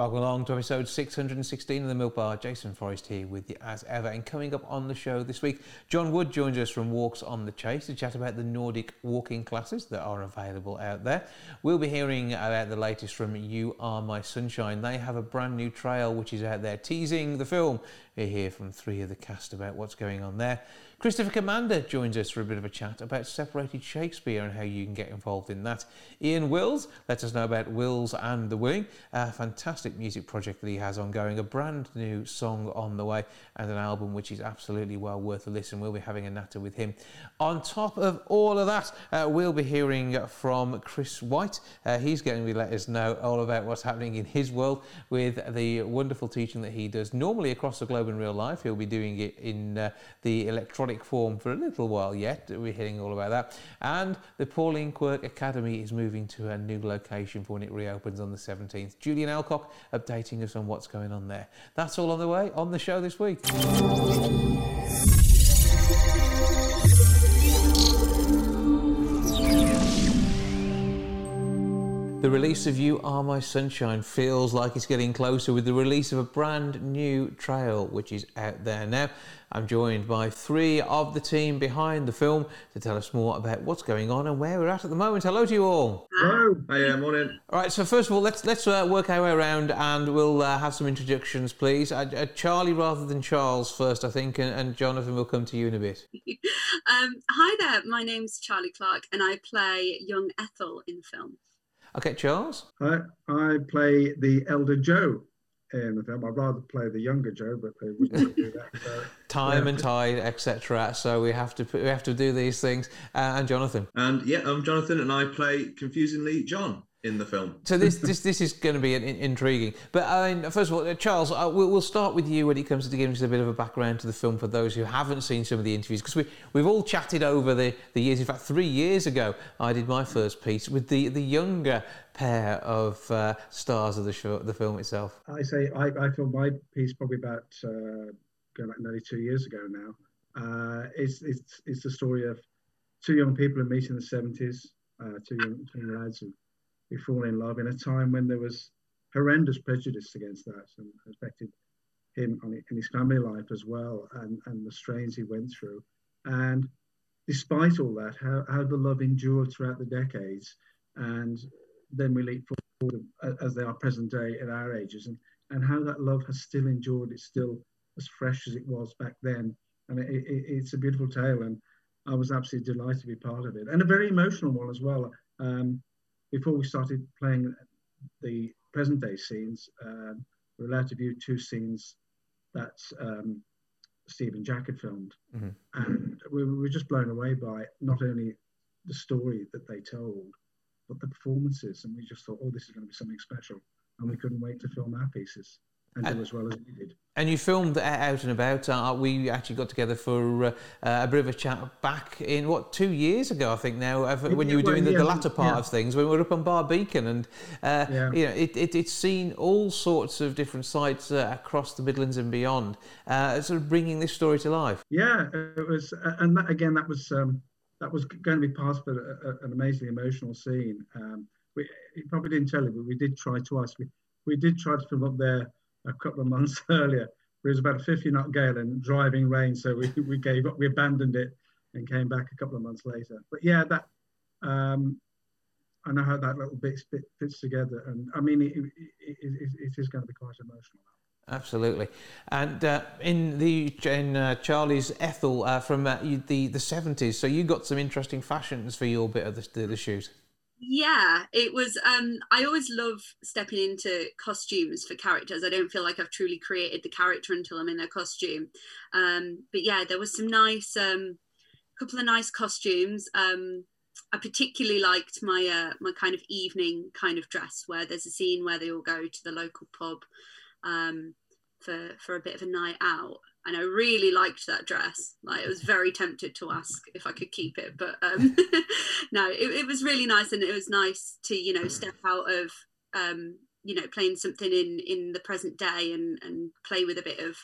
Welcome along to episode 616 of the Milk Bar. Jason Forrest here with you as ever. And coming up on the show this week, John Wood joins us from Walks on the Chase to chat about the Nordic walking classes that are available out there. We'll be hearing about the latest from You Are My Sunshine. They have a brand new trail which is out there teasing the film. We hear from three of the cast about what's going on there. Christopher Commander joins us for a bit of a chat about separated Shakespeare and how you can get involved in that. Ian Wills lets us know about Wills and the Willing, a fantastic music project that he has ongoing, a brand new song on the way, and an album which is absolutely well worth a listen. We'll be having a natter with him. On top of all of that, uh, we'll be hearing from Chris White. Uh, he's going to let us know all about what's happening in his world with the wonderful teaching that he does normally across the globe in real life. He'll be doing it in uh, the electronic form for a little while yet. We're hearing all about that. And the Pauline Quirk Academy is moving to a new location for when it reopens on the 17th. Julian Alcock updating us on what's going on there. That's all on the way on the show this week. The release of You Are My Sunshine feels like it's getting closer with the release of a brand new trail which is out there now. I'm joined by three of the team behind the film to tell us more about what's going on and where we're at at the moment. Hello to you all. Hello. Hi, uh, morning. All right, so first of all, let's let's uh, work our way around and we'll uh, have some introductions, please. Uh, uh, Charlie rather than Charles first, I think, and, and Jonathan will come to you in a bit. um, hi there, my name's Charlie Clark and I play young Ethel in the film. Okay, Charles. I I play the elder Joe in the film. I'd rather play the younger Joe, but they wouldn't do that. So, Time yeah. and tide, etc. So we have to we have to do these things. Uh, and Jonathan. And yeah, I'm Jonathan, and I play confusingly John in the film. So this this this is going to be in, in- intriguing. But I mean, first of all, uh, Charles, uh, we'll, we'll start with you when it comes to giving us a bit of a background to the film for those who haven't seen some of the interviews, because we we've all chatted over the, the years. In fact, three years ago, I did my first piece with the the younger pair of uh, stars of the show, the film itself. I say I, I filmed my piece probably about uh, going back nearly two years ago now. Uh, it's it's it's the story of two young people who meet in the seventies, uh, two young, two young lads who, who fall in love in a time when there was horrendous prejudice against that and affected him in his family life as well, and and the strains he went through, and despite all that, how how the love endured throughout the decades, and then we leap forward as they are present day at our ages, and and how that love has still endured. It's still as fresh as it was back then, and it, it, it's a beautiful tale. And I was absolutely delighted to be part of it, and a very emotional one as well. Um, before we started playing the present day scenes, um, we were allowed to view two scenes that um, Steve and Jack had filmed, Mhm. and we were just blown away by not only the story that they told, but the performances. And we just thought, oh, this is going to be something special. And we couldn't wait to film our pieces and do as well as we did. And you filmed out and about. Uh, we actually got together for uh, a bit of a chat back in what two years ago, I think. Now, when you were doing the, the latter part yeah. of things, when we were up on Barr Beacon, and uh, Yeah. you know, it, it, it's seen all sorts of different sites uh, across the Midlands and beyond, uh, sort of bringing this story to life. Yeah, it was, uh, and that, again, that was um, that was going to be part of a, a, an amazingly emotional scene. Um, we he probably didn't tell you, but we did try twice. We we did try to film up there a couple of months earlier. It was about a 50 knot gale and driving rain, so we, we gave up, we abandoned it, and came back a couple of months later. But yeah, that um, I know how that little bit fit, fits together, and I mean, it, it, it, it is going to be quite emotional. Absolutely, and uh, in the in uh, Charlie's Ethel uh, from uh, the the seventies. So you got some interesting fashions for your bit of the, the shoot. Yeah, it was. Um, I always love stepping into costumes for characters. I don't feel like I've truly created the character until I'm in their costume. Um, but yeah, there was some nice, um, couple of nice costumes. Um, I particularly liked my uh, my kind of evening kind of dress, where there's a scene where they all go to the local pub, um, for for a bit of a night out and I really liked that dress. Like, I was very tempted to ask if I could keep it, but um, no, it, it, was really nice, and it was nice to you know step out of um, you know playing something in in the present day and and play with a bit of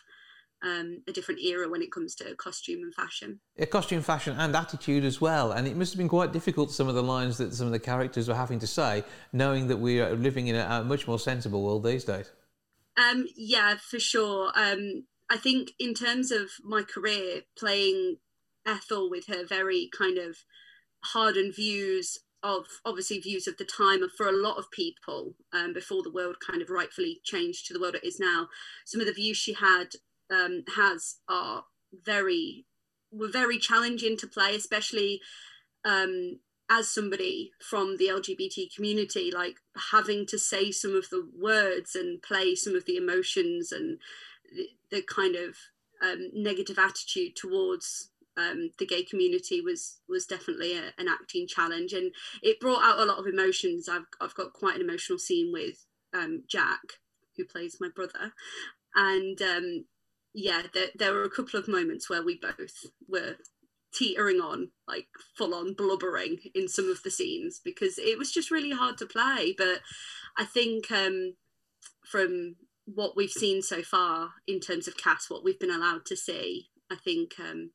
um, a different era when it comes to costume and fashion. Yeah, costume, fashion, and attitude as well. And it must have been quite difficult, some of the lines that some of the characters were having to say, knowing that we are living in a, a much more sensible world these days. Um, yeah, for sure. Um, I think in terms of my career, playing Ethel with her very kind of hardened views of obviously views of the time for a lot of people um, before the world kind of rightfully changed to the world it is now. Some of the views she had um, has are very were very challenging to play, especially um, as somebody from the LGBT community, like having to say some of the words and play some of the emotions and the, kind of um, negative attitude towards um, the gay community was was definitely a, an acting challenge, and it brought out a lot of emotions. I've I've got quite an emotional scene with um, Jack, who plays my brother, and um, yeah, there there were a couple of moments where we both were teetering on, like full on blubbering in some of the scenes because it was just really hard to play. But I think um, from what we've seen so far in terms of cast, what we've been allowed to see, I think um,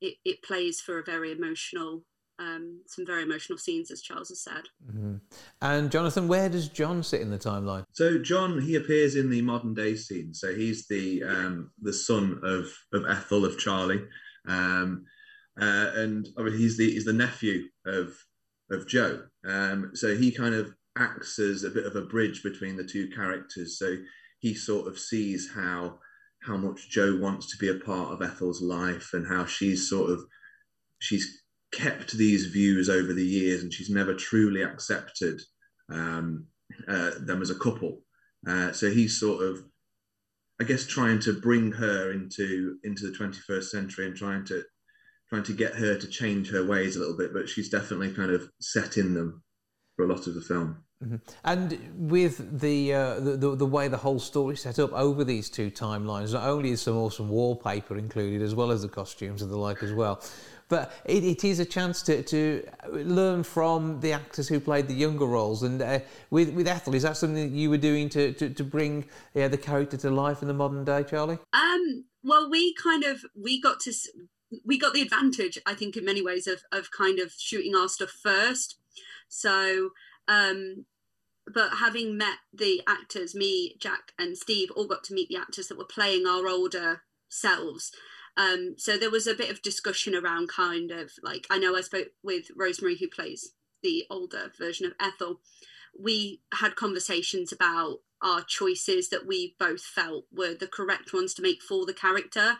it, it plays for a very emotional, um, some very emotional scenes, as Charles has said. Mm-hmm. And Jonathan, where does John sit in the timeline? So John, he appears in the modern day scene. So he's the um, the son of of Ethel of Charlie, um, uh, and he's the he's the nephew of of Joe. Um, so he kind of acts as a bit of a bridge between the two characters. So he sort of sees how how much Joe wants to be a part of Ethel's life and how she's sort of she's kept these views over the years and she's never truly accepted um, uh, them as a couple. Uh, so he's sort of, I guess, trying to bring her into into the 21st century and trying to trying to get her to change her ways a little bit. But she's definitely kind of set in them for a lot of the film. Mm-hmm. And with the, uh, the, the way the whole story set up over these two timelines, not only is some awesome wallpaper included, as well as the costumes and the like as well, but it, it is a chance to, to learn from the actors who played the younger roles. And uh, with with Ethel, is that something that you were doing to to, to bring yeah, the character to life in the modern day, Charlie? Um, well, we kind of we got to we got the advantage, I think, in many ways of of kind of shooting our stuff first. So um, but having met the actors, me, Jack, and Steve, all got to meet the actors that were playing our older selves. Um, so there was a bit of discussion around kind of like I know I spoke with Rosemary, who plays the older version of Ethel. We had conversations about our choices that we both felt were the correct ones to make for the character.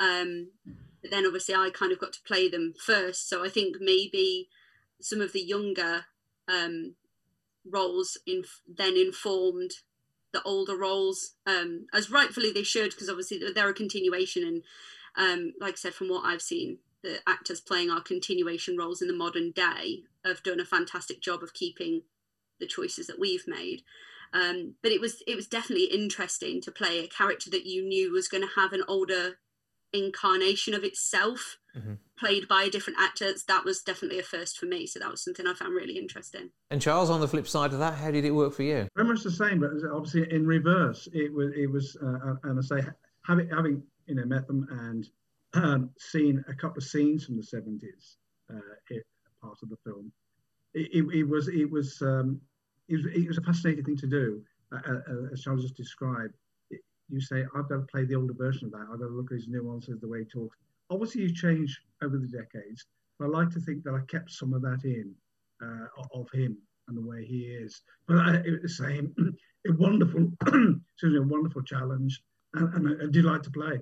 Um, but then obviously I kind of got to play them first. So I think maybe some of the younger um, roles in, then informed the older roles um, as rightfully they should because obviously they're a continuation and um, like I said from what I've seen the actors playing our continuation roles in the modern day have done a fantastic job of keeping the choices that we've made um, but it was it was definitely interesting to play a character that you knew was going to have an older incarnation of itself mm-hmm. Played by a different actor that was definitely a first for me so that was something i found really interesting and charles on the flip side of that how did it work for you very much the same but obviously in reverse it was it was uh, and i say having having you know met them and um, seen a couple of scenes from the 70s uh, it, part of the film it, it, it was it was um, it was it was a fascinating thing to do uh, uh, as charles just described you say, I've got to play the older version of that. I've got to look at his nuances, the way he talks. Obviously, you change over the decades, but I like to think that I kept some of that in uh, of him and the way he is. But I, it was the same, a wonderful, excuse me, a wonderful challenge, and, and I, I like to play.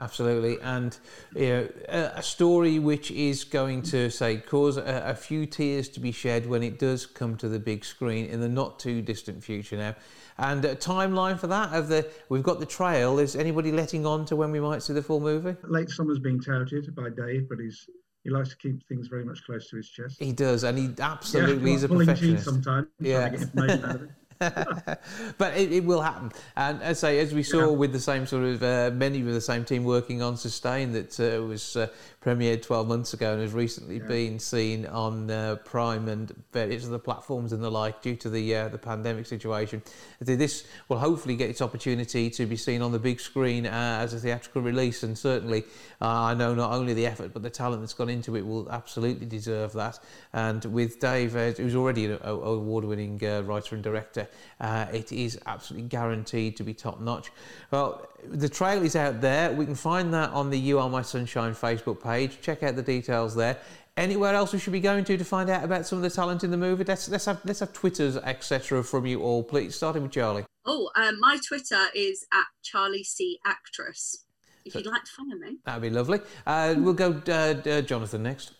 Absolutely, and you know, a, a, story which is going to say cause a, a, few tears to be shed when it does come to the big screen in the not too distant future now. And a timeline for that of the we've got the trail. Is anybody letting on to when we might see the full movie? Late summer's being touted by Dave, but he's he likes to keep things very much close to his chest. He does, and he absolutely yeah, is a perfectionist. Sometimes, yeah. but it, it, will happen. And as I say, as we saw yeah. with the same sort of uh, many with the same team working on Sustain that uh, was uh, premiered 12 months ago and has recently yeah. been seen on uh, Prime and various other platforms and the like due to the uh, the pandemic situation. This will hopefully get its opportunity to be seen on the big screen uh, as a theatrical release, and certainly I know not only the effort but the talent that's gone into it will absolutely deserve that. And with Dave, who's already an award-winning writer and director, it is absolutely guaranteed to be top notch. Well, the trail is out there. We can find that on the You Are My Sunshine Facebook page. Check out the details there. Anywhere else we should be going to to find out about some of the talent in the movie? Let's let's have let's have Twitters etc. from you all, please. Starting with Charlie. Oh, um, my Twitter is at Charlie C Actress. If so, you'd like to follow me, that'd be lovely. Uh, we'll go uh, uh, Jonathan next.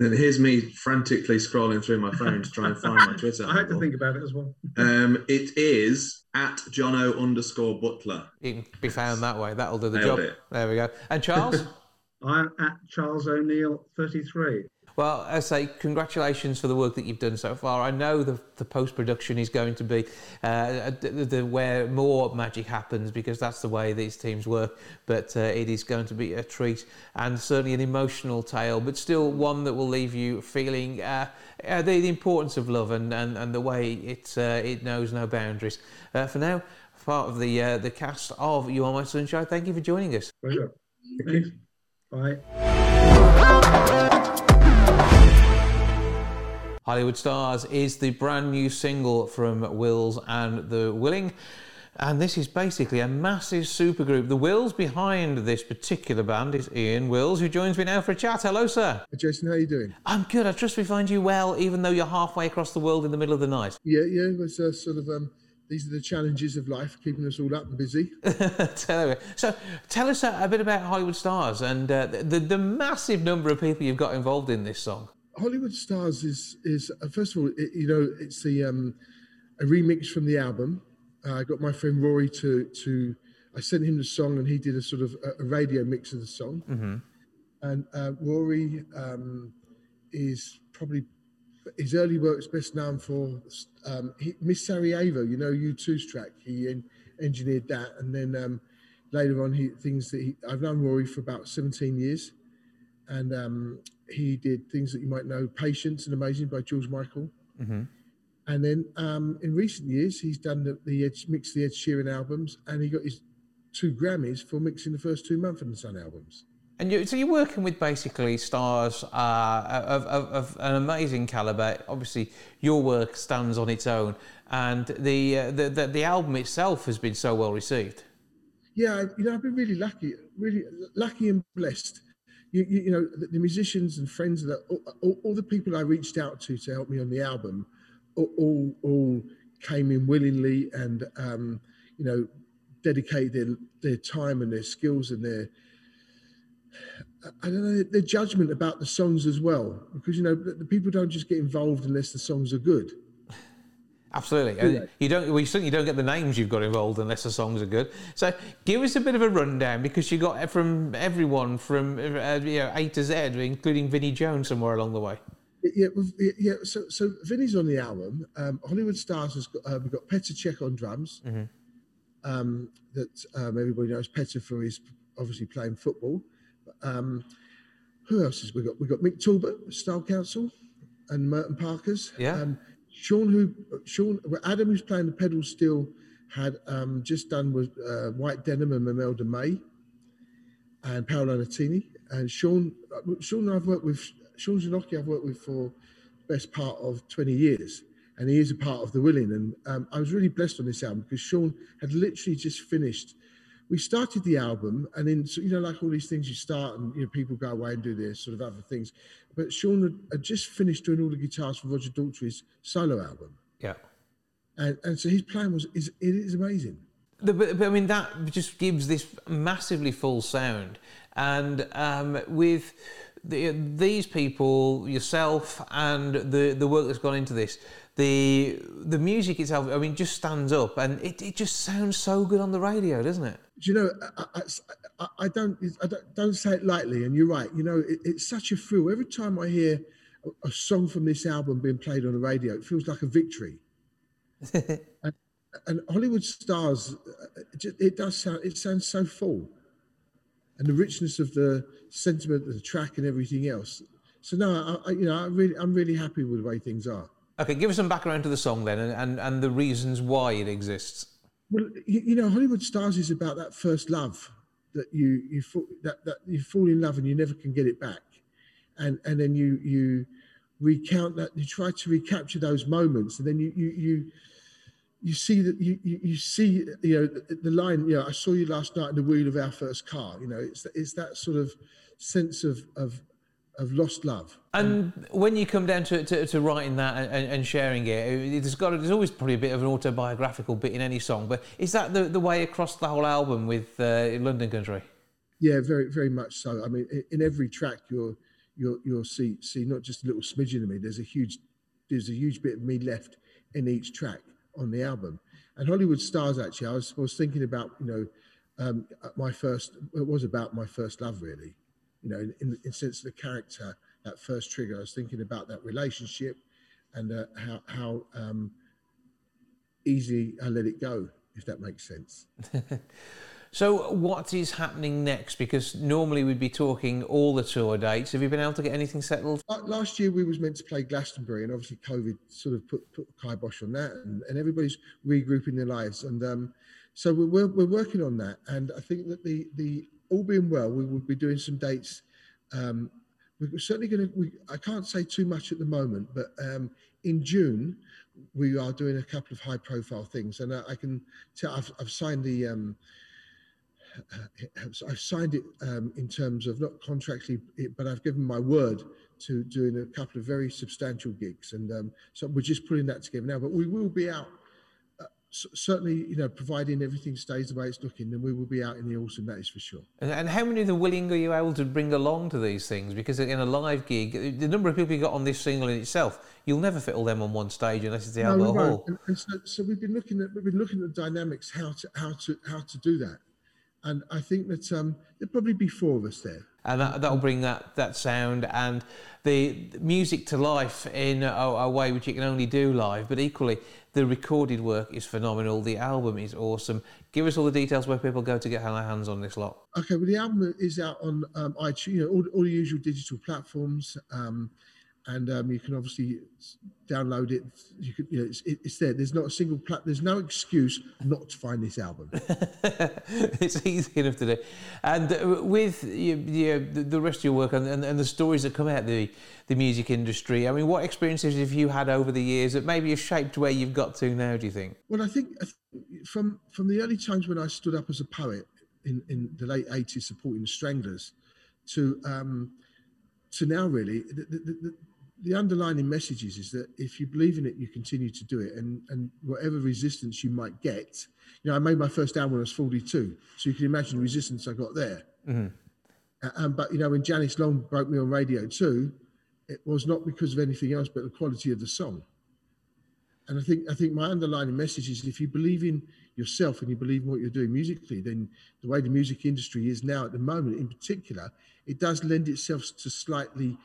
And here's me frantically scrolling through my phone to try and find my Twitter. I had to think about it as well. Um, it is at Jono underscore Butler. You can be found that way. That'll do the Nailed job. It. There we go. And Charles? I'm at Charles O'Neill 33. Well, I say congratulations for the work that you've done so far. I know the, the post production is going to be uh, the, the, where more magic happens because that's the way these teams work. But uh, it is going to be a treat and certainly an emotional tale, but still one that will leave you feeling uh, uh the, the, importance of love and, and, and the way it uh, it knows no boundaries. Uh, for now, part of the the cast of You Are My Sunshine. Thank you for joining us. Pleasure. Thank you. Bye. Hollywood Stars is the brand new single from Wills and the Willing. And this is basically a massive supergroup. The Wills behind this particular band is Ian Wills, who joins me now for a chat. Hello, sir. Jason, how are you doing? I'm good. I trust we find you well, even though you're halfway across the world in the middle of the night. Yeah, yeah. It's uh, sort of um, these are the challenges of life, keeping us all up and busy. so, tell us a, a, bit about Hollywood Stars and uh, the, the massive number of people you've got involved in this song. Hollywood Stars is is uh, first of all, it, you know, it's the um, a remix from the album. Uh, I got my friend Rory to to. I sent him the song, and he did a sort of a, a radio mix of the song. Mm-hmm. And uh, Rory um, is probably his early work's best known for um, he, Miss Sarajevo. You know, U2's track. He en- engineered that, and then um, later on, he things that he. I've known Rory for about 17 years, and um, he did things that you might know, Patience and Amazing by George Michael. Mm-hmm. And then um, in recent years, he's done the, the Ed, mixed the Ed Sheeran albums, and he got his two Grammys for mixing the first two Mumford and Son albums. And you, so you're working with basically stars uh, of, of, of, an amazing caliber. Obviously, your work stands on its own, and the, uh, the, the the album itself has been so well received. Yeah, you know, I've been really lucky, really lucky and blessed you, you, you know, the, the, musicians and friends that all, all, all, the people I reached out to to help me on the album, all, all, came in willingly and, um, you know, dedicated their, their time and their skills and their, I don't know, their judgment about the songs as well. Because, you know, the people don't just get involved unless the songs are good. Absolutely. Yeah. You don't. Well, certainly don't get the names you've got involved unless the songs are good. So, give us a bit of a rundown because you got from everyone from uh, you know A to Z, including Vinnie Jones somewhere along the way. Yeah, yeah. So, so Vinnie's on the album. Um, Hollywood Stars has got. Uh, we've got Petr Cech on drums. Mm-hmm. Um, that um, everybody knows Petr for his obviously playing football. Um, who else has we got? We got Mick Talbot, Style Council, and Merton Parkas. Yeah. Sean, who Sean Adam, who's playing the pedal steel, had um, just done with uh, White Denim and Imelda May, and Paolo Nutini. And Sean, uh, Sean, I've worked with Sean Zanocchi. I've worked with for best part of 20 years, and he is a part of the Willing. And um, I was really blessed on this album because Sean had literally just finished. We started the album, and then so, you know, like all these things, you start, and you know, people go away and do their sort of other things. But Sean had, had just finished doing all the guitars for Roger Daltrey's solo album. Yeah. And, and so his plan was is it is amazing. But, but, I mean that just gives this massively full sound, and um, with the, these people, yourself, and the the work that's gone into this, the the music itself, I mean, just stands up, and it, it just sounds so good on the radio, doesn't it? Do you know? I, I, I don't, I don't, don't say it lightly, and you're right. You know, it, it's such a thrill every time I hear a, song from this album being played on the radio. It feels like a victory. and, and, Hollywood stars, uh, it does sound, it sounds so full, and the richness of the sentiment of the track and everything else. So no, I, you know, I really, I'm really happy with the way things are. Okay, give us some background to the song then, and, and, and the reasons why it exists. Well, you, you know, Hollywood Stars is about that first love that you you fall, that, that you fall in love and you never can get it back, and and then you you recount that you try to recapture those moments, and then you you you you see that you, you, you see you know the, the, line you know I saw you last night in the wheel of our first car you know it's it's that sort of sense of of of lost love. And when you come down to, to, to writing that and, and, sharing it, there's got there's always probably a bit of an autobiographical bit in any song. But is that the, the way across the whole album with uh, London Country? Yeah, very very much so. I mean, in every track, you'll you'll you'll see see not just a little smidgen of me. There's a huge there's a huge bit of me left in each track on the album. And Hollywood Stars, actually, I was was thinking about you know um, my first. It was about my first love, really you know, in, in, sense of the character, that first trigger, I was thinking about that relationship and uh, how, how um, easy I let it go, if that makes sense. so, what is happening next? Because normally we'd be talking all the tour dates. Have you been able to get anything settled? Last year we was meant to play Glastonbury, and obviously COVID sort of put put kibosh on that, and, and everybody's regrouping their lives, and um, so we're, we're working on that. And I think that the the all being well, we will be doing some dates. Um, we're certainly going to. I can't say too much at the moment, but um, in June we are doing a couple of high-profile things, and I, I can tell. I've, I've signed the. Um, I've signed it um, in terms of not contractually, but I've given my word to doing a couple of very substantial gigs, and um, so we're just putting that together now. But we will be out certainly, you know, providing everything stays the way it's looking, then we will be out in the autumn. That is for sure. And, and how many of the willing are you able to bring along to these things? Because in a live gig, the number of people you got on this single in itself, you'll never fit all them on one stage unless it's the no, Albert Hall. And, and so, so, we've been looking at we've been looking at the dynamics how to how to how to do that, and I think that um, there'll probably be four of us there and that, that'll bring that, that sound and the music to life in a, a, way which you can only do live. But equally, the recorded work is phenomenal. The album is awesome. Give us all the details where people go to get their hands on this lot. Okay, well, the album is out on um, iTunes, you know, all, all the usual digital platforms. Um, and um, you can obviously download it. You can, you know, it's, it's, there. There's not a single plat. There's no excuse not to find this album. it's easy enough to do, and uh, with you, you, the rest of your work and, and, and, the stories that come out of the the music industry. I mean, what experiences have you had over the years that maybe have shaped where you've got to now? Do you think? Well, I think, I think from from the early times when I stood up as a poet in in the late '80s, supporting the Stranglers, to um, to now really the, the, the, the underlining message is, is that if you believe in it, you continue to do it. And, and whatever resistance you might get, you know, I made my first album when I was 42. So you can imagine the resistance I got there. Mm-hmm. Um, but, you know, when Janice Long broke me on Radio 2, it was not because of anything else but the quality of the song. And I think I think my underlying message is if you believe in yourself and you believe in what you're doing musically, then the way the music industry is now at the moment, in particular, it does lend itself to slightly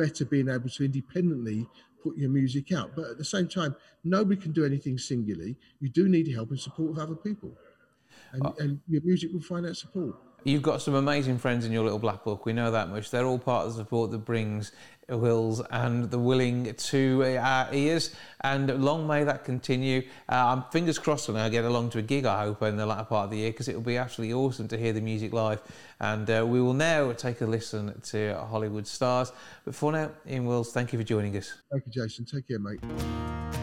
better being able to independently put your music out. But at the same time, nobody can do anything singularly. You do need help and support of other people, and, uh, and your music will find that support. You've got some amazing friends in your little black book. We know that much. They're all part of the support that brings wills and the willing to our ears. And long may that continue. Uh, I'm fingers crossed when I get along to a gig, I hope, in the latter part of the year, because it will be absolutely awesome to hear the music live. And uh, we will now take a listen to Hollywood Stars. But for now, Ian Wills, thank you for joining us. Thank you, Jason. Take care, mate.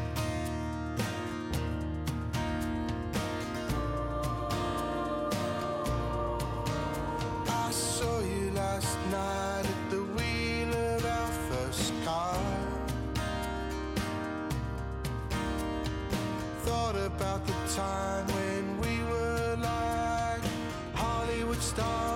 about the time when we were like Hollywood stars.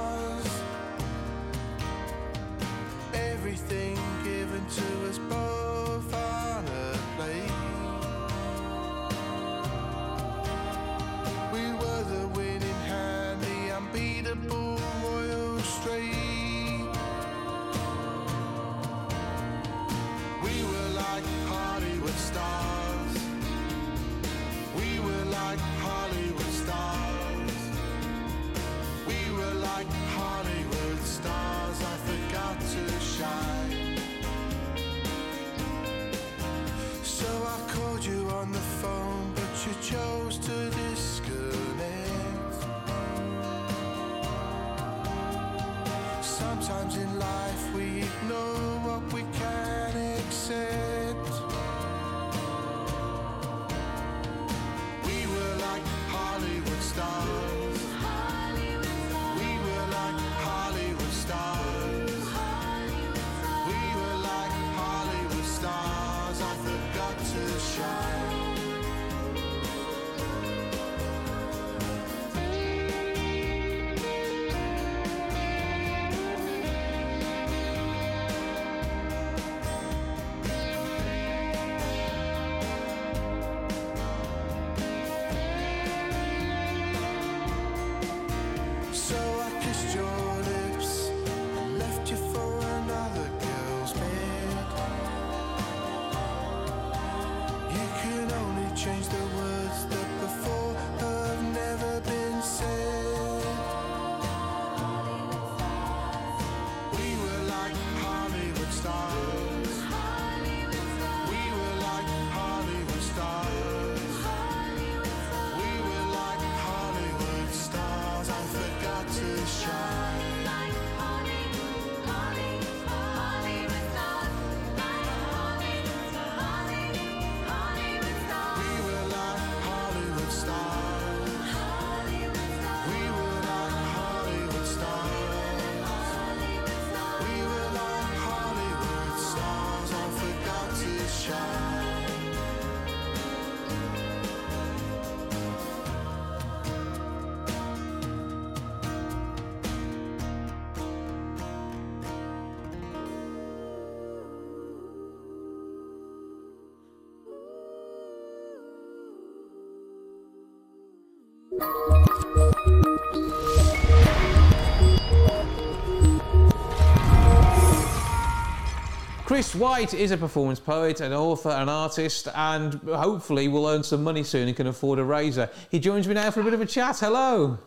Chris White is a performance poet, an author, an artist, and hopefully will earn some money soon and can afford a razor. He joins me now for a bit of a chat. Hello.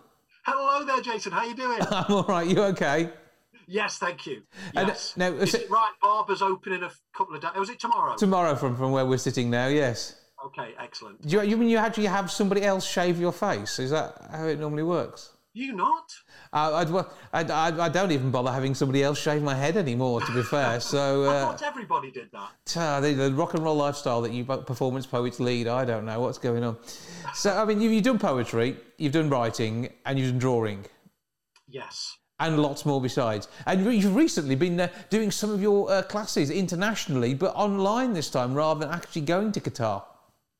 Hello there, Jason. How you doing? I'm all right. You okay? yes, thank you. And, uh, Yes. now, Is so- it right? Barber's open in a couple of days. Was it tomorrow? Tomorrow, from, from where we're sitting now, yes. okay, excellent. Do you, you mean you actually have somebody else shave your face? Is that how it normally works? You not? Uh, I'd, I, I, I don't even bother having somebody else shave my head anymore, to be fair. So, I uh, thought everybody did that. uh, the, the rock and roll lifestyle that you performance poets lead, I don't know what's going on. So, I mean, you, you've done poetry, you've done writing, and you've done drawing, Yes. and lots more besides. And you've recently been uh, doing some of your uh, classes internationally, but online this time rather than actually going to Qatar.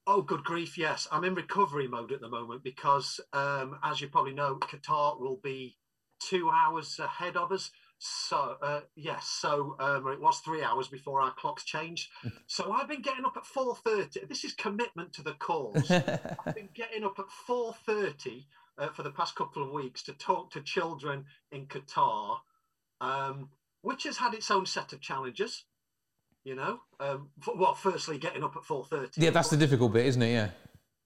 Oh, good grief, yes. I'm in recovery mode at the moment because, um, as you probably know, Qatar will be two hours ahead of us. So, uh, yes, so um, it was three hours before our clocks changed. so I've been getting up at 4.30. This is commitment to the cause. I've been getting up at 4.30 uh, for the past couple of weeks to talk to children in Qatar, um, which has had its own set of challenges. You know, um, well, firstly, getting up at 4.30. Yeah, that's the difficult bit, isn't it? Yeah.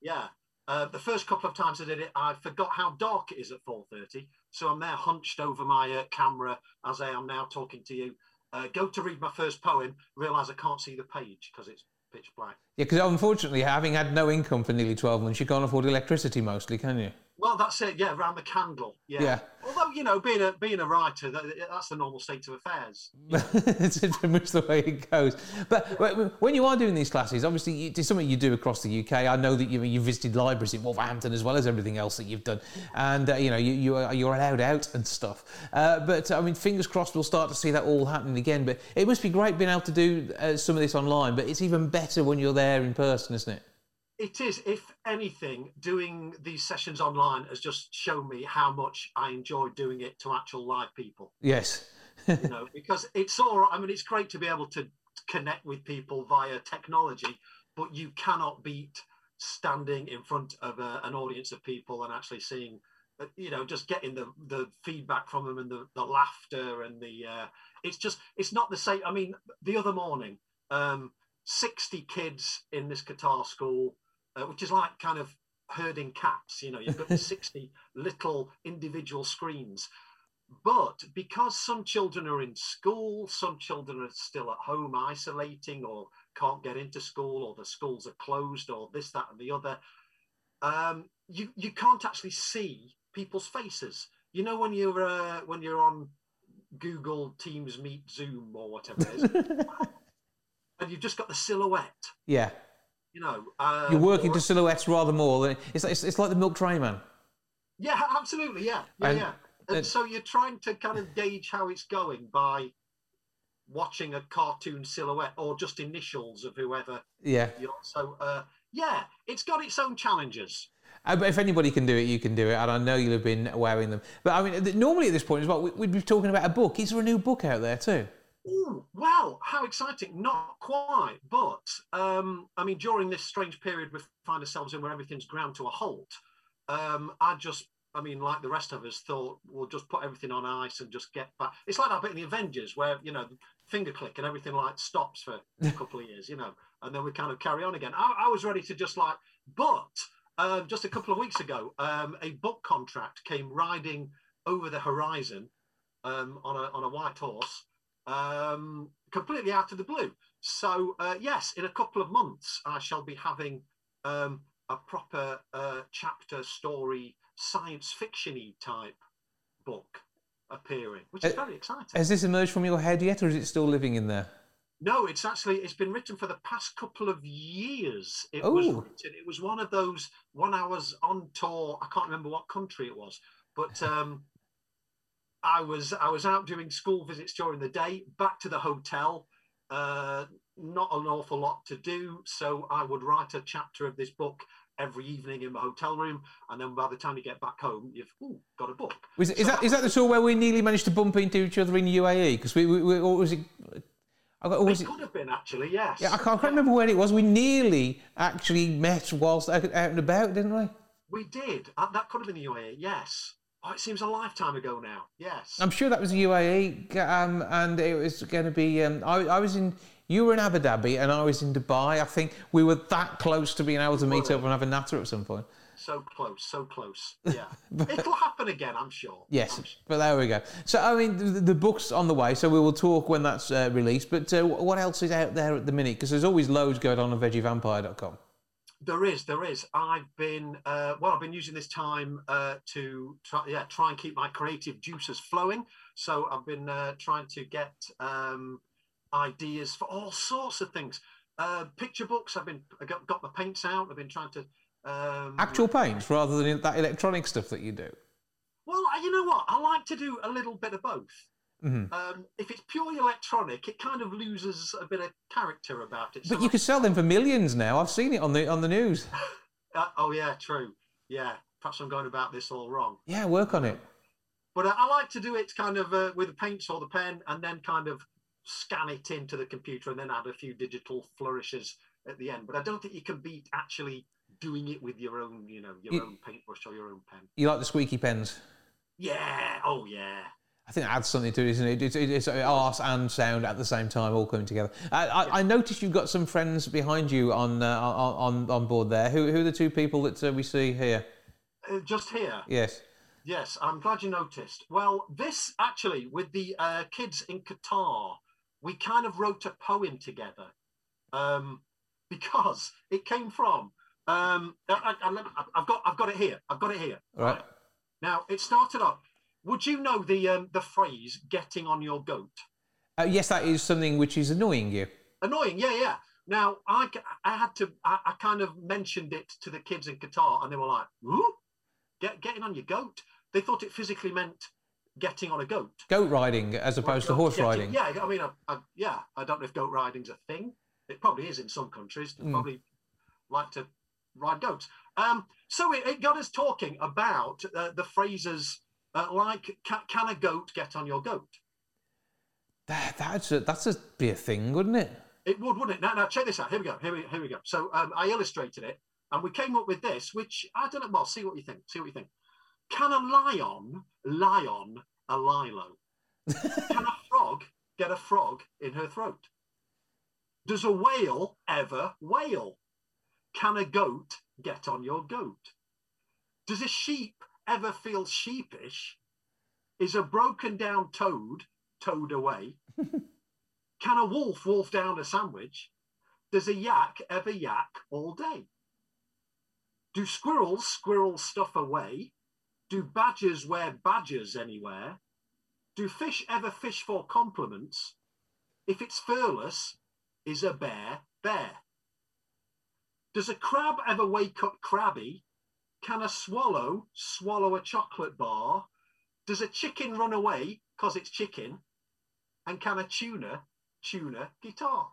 Yeah. Uh, the first couple of times I did it, I forgot how dark it is at 4.30. So I'm there hunched over my uh, camera as I am now talking to you. Uh, go to read my first poem, realise I can't see the page because it's pitch black. Yeah, because unfortunately, having had no income for nearly 12 months, you can't afford electricity mostly, can you? Well, that's it. Yeah, around the candle. Yeah. Yeah. Although you know, being a being a writer, that, that's the normal state of affairs. it's pretty much the way it goes. But wh- when you are doing these classes, obviously it's something you do across the UK. I know that you you visited libraries in Wolverhampton as well as everything else that you've done, and uh, you know you you are, you're allowed out and stuff. Uh, but I mean, fingers crossed, we'll start to see that all happening again. But it must be great being able to do uh, some of this online. But it's even better when you're there in person, isn't it? It is, if anything, doing these sessions online has just shown me how much I enjoy doing it to actual live people. Yes. you know, because it's all right. I mean, it's great to be able to connect with people via technology, but you cannot beat standing in front of a, an audience of people and actually seeing, uh, you know, just getting the the feedback from them and the, the laughter and the. Uh, it's just, it's not the same. I mean, the other morning, um, 60 kids in this guitar school, uh, which is like kind of herding cats. You know, you've got 60 little individual screens. But because some children are in school, some children are still at home isolating or can't get into school, or the schools are closed, or this, that, and the other, um, you you can't actually see people's faces. You know when you're uh, when you're on Google Teams Meet Zoom or whatever it is, and you've just got the silhouette. Yeah. You know, uh, You're working to silhouettes rather more than it's, it's, it's like the Milk Tray Man. Yeah, absolutely. Yeah, yeah, And- yeah. And so you're trying to kind of gauge how it's going by watching a cartoon silhouette or just initials of whoever Yeah. you're. So uh, yeah, it's got its own challenges. Uh, but if anybody can do it, you can do it, and I know you'll have been wearing them. But I mean, th- normally at this point as well, we- we'd be talking about a book. Is there a new book out there too? Ooh, wow, how exciting! Not quite, but um, I mean, during this strange period we find ourselves in, where everything's ground to a halt, um, I just, I mean, like the rest of us, thought we'll just put everything on ice and just get back. It's like that bit in the Avengers where you know, finger click and everything like stops for a couple of years, you know, and then we kind of carry on again. I, I was ready to just like, but um, just a couple of weeks ago, um, a book contract came riding over the horizon um, on a on a white horse um, completely out of the blue. So uh, yes, in a couple of months, I shall be having um, a proper uh, chapter story, science fictiony type book appearing, which is Uh, very exciting. Has this emerged from your head yet, or is it still living in there? No, it's actually it's been written for the past couple of years. It was Oh. written. It was one of those when I was on tour. I can't remember what country it was, but um, I was I was out doing school visits during the day, back to the hotel. Uh, not an awful lot to do, so I would write a chapter of this book every evening in my hotel room, and then by the time you get back home, you've ooh, got a book. Was, is So that is that the tour where we nearly managed to bump into each other in UAE? Because we, we, we or was it? I got, was it it? could have been actually, yes. Yeah, I can't, I can't remember when it was. We nearly actually met whilst out, out and about, didn't we? We did. Uh, that could have been the UAE. Yes. Oh, it seems a lifetime ago now. Yes. I'm sure that was the UAE, um, and it was going to be. Um, I, I was in. You were in Abu Dhabi, and I was in Dubai. I think we were that close to being able to meet up and have a natter at some point. so close, so close. Yeah. It'll happen again, I'm sure. Yes, I'm sure. but there we go. So I mean, the, the book's on the way, so we will talk when that's uh, released. But uh, what else is out there at the minute? Because there's always loads going on on VeggieVampire.com. There is, there is. I've been, uh, well, I've been using this time uh, to try, yeah, try and keep my creative juices flowing. So I've been uh, trying to get um, ideas for all sorts of things. Uh, picture books. I've been I got, got the paints out. I've been trying to um, Actual paints rather than that electronic stuff that you do. Well, you know what? I like to do a little bit of both. Mhm. Um, if it's purely electronic, it kind of loses a bit of character about it. But So you could sell them for millions now. I've seen it on the on the news. Uh, oh yeah, true. Yeah, perhaps I'm going about this all wrong. Yeah, work on it. But uh, I like to do it kind of uh, with the paints or the pen, and then kind of scan it into the computer, and then add a few digital flourishes at the end. But I don't think you can beat actually doing it with your own, you know, your You- own paintbrush or your own pen. You like the squeaky pens? Yeah. Oh yeah. I think that adds something to it, isn't it? It's, it's art and sound at the same time, all coming together. I, I, I noticed you've got some friends behind you on uh, on on- board there. Who, who are the two people that uh, we see here? Uh, just here. Yes. Yes, I'm glad you noticed. Well, this actually, with the uh, kids in Qatar, we kind of wrote a poem together um, because it came from. Um, I, have got, I've got it here. I've got it here. All right. Now it started off. Would you know the um, the phrase "getting on your goat"? Uh, yes, that is something which is annoying you. Annoying, yeah, yeah. Now I, I had to, I, I kind of mentioned it to the kids in Qatar, and they were like, "Who? Get getting on your goat?" They thought it physically meant getting on a goat. Goat riding as opposed to horse getting- riding. Yeah, I mean, I, I, yeah, I don't know if goat riding's a thing. It probably is in some countries. They Mm. probably like to ride goats. Um, so it, it got us talking about uh, the phrases uh, like, can, "Can a goat get on your goat?" That, that's a, that's a be a thing, wouldn't it? It would, wouldn't it? Now, now check this out. Here we go. Here we, here we go. So um, I illustrated it, and we came up with this, which I don't know. Well, see what you think. See what you think. Can a lion lie on a lilo? Can a frog get a frog in her throat? Does a whale ever wail? Can a goat get on your goat? Does a sheep ever feel sheepish? Is a broken down toad towed away? Can a wolf wolf down a sandwich? Does a yak ever yak all day? Do squirrels squirrel stuff away? Do badgers wear badgers anywhere? Do fish ever fish for compliments? If it's furless, is a bear bear? Does a crab ever wake up crabby? Can a swallow swallow a chocolate bar? Does a chicken run away because it's chicken? And can a tuna tune a guitar?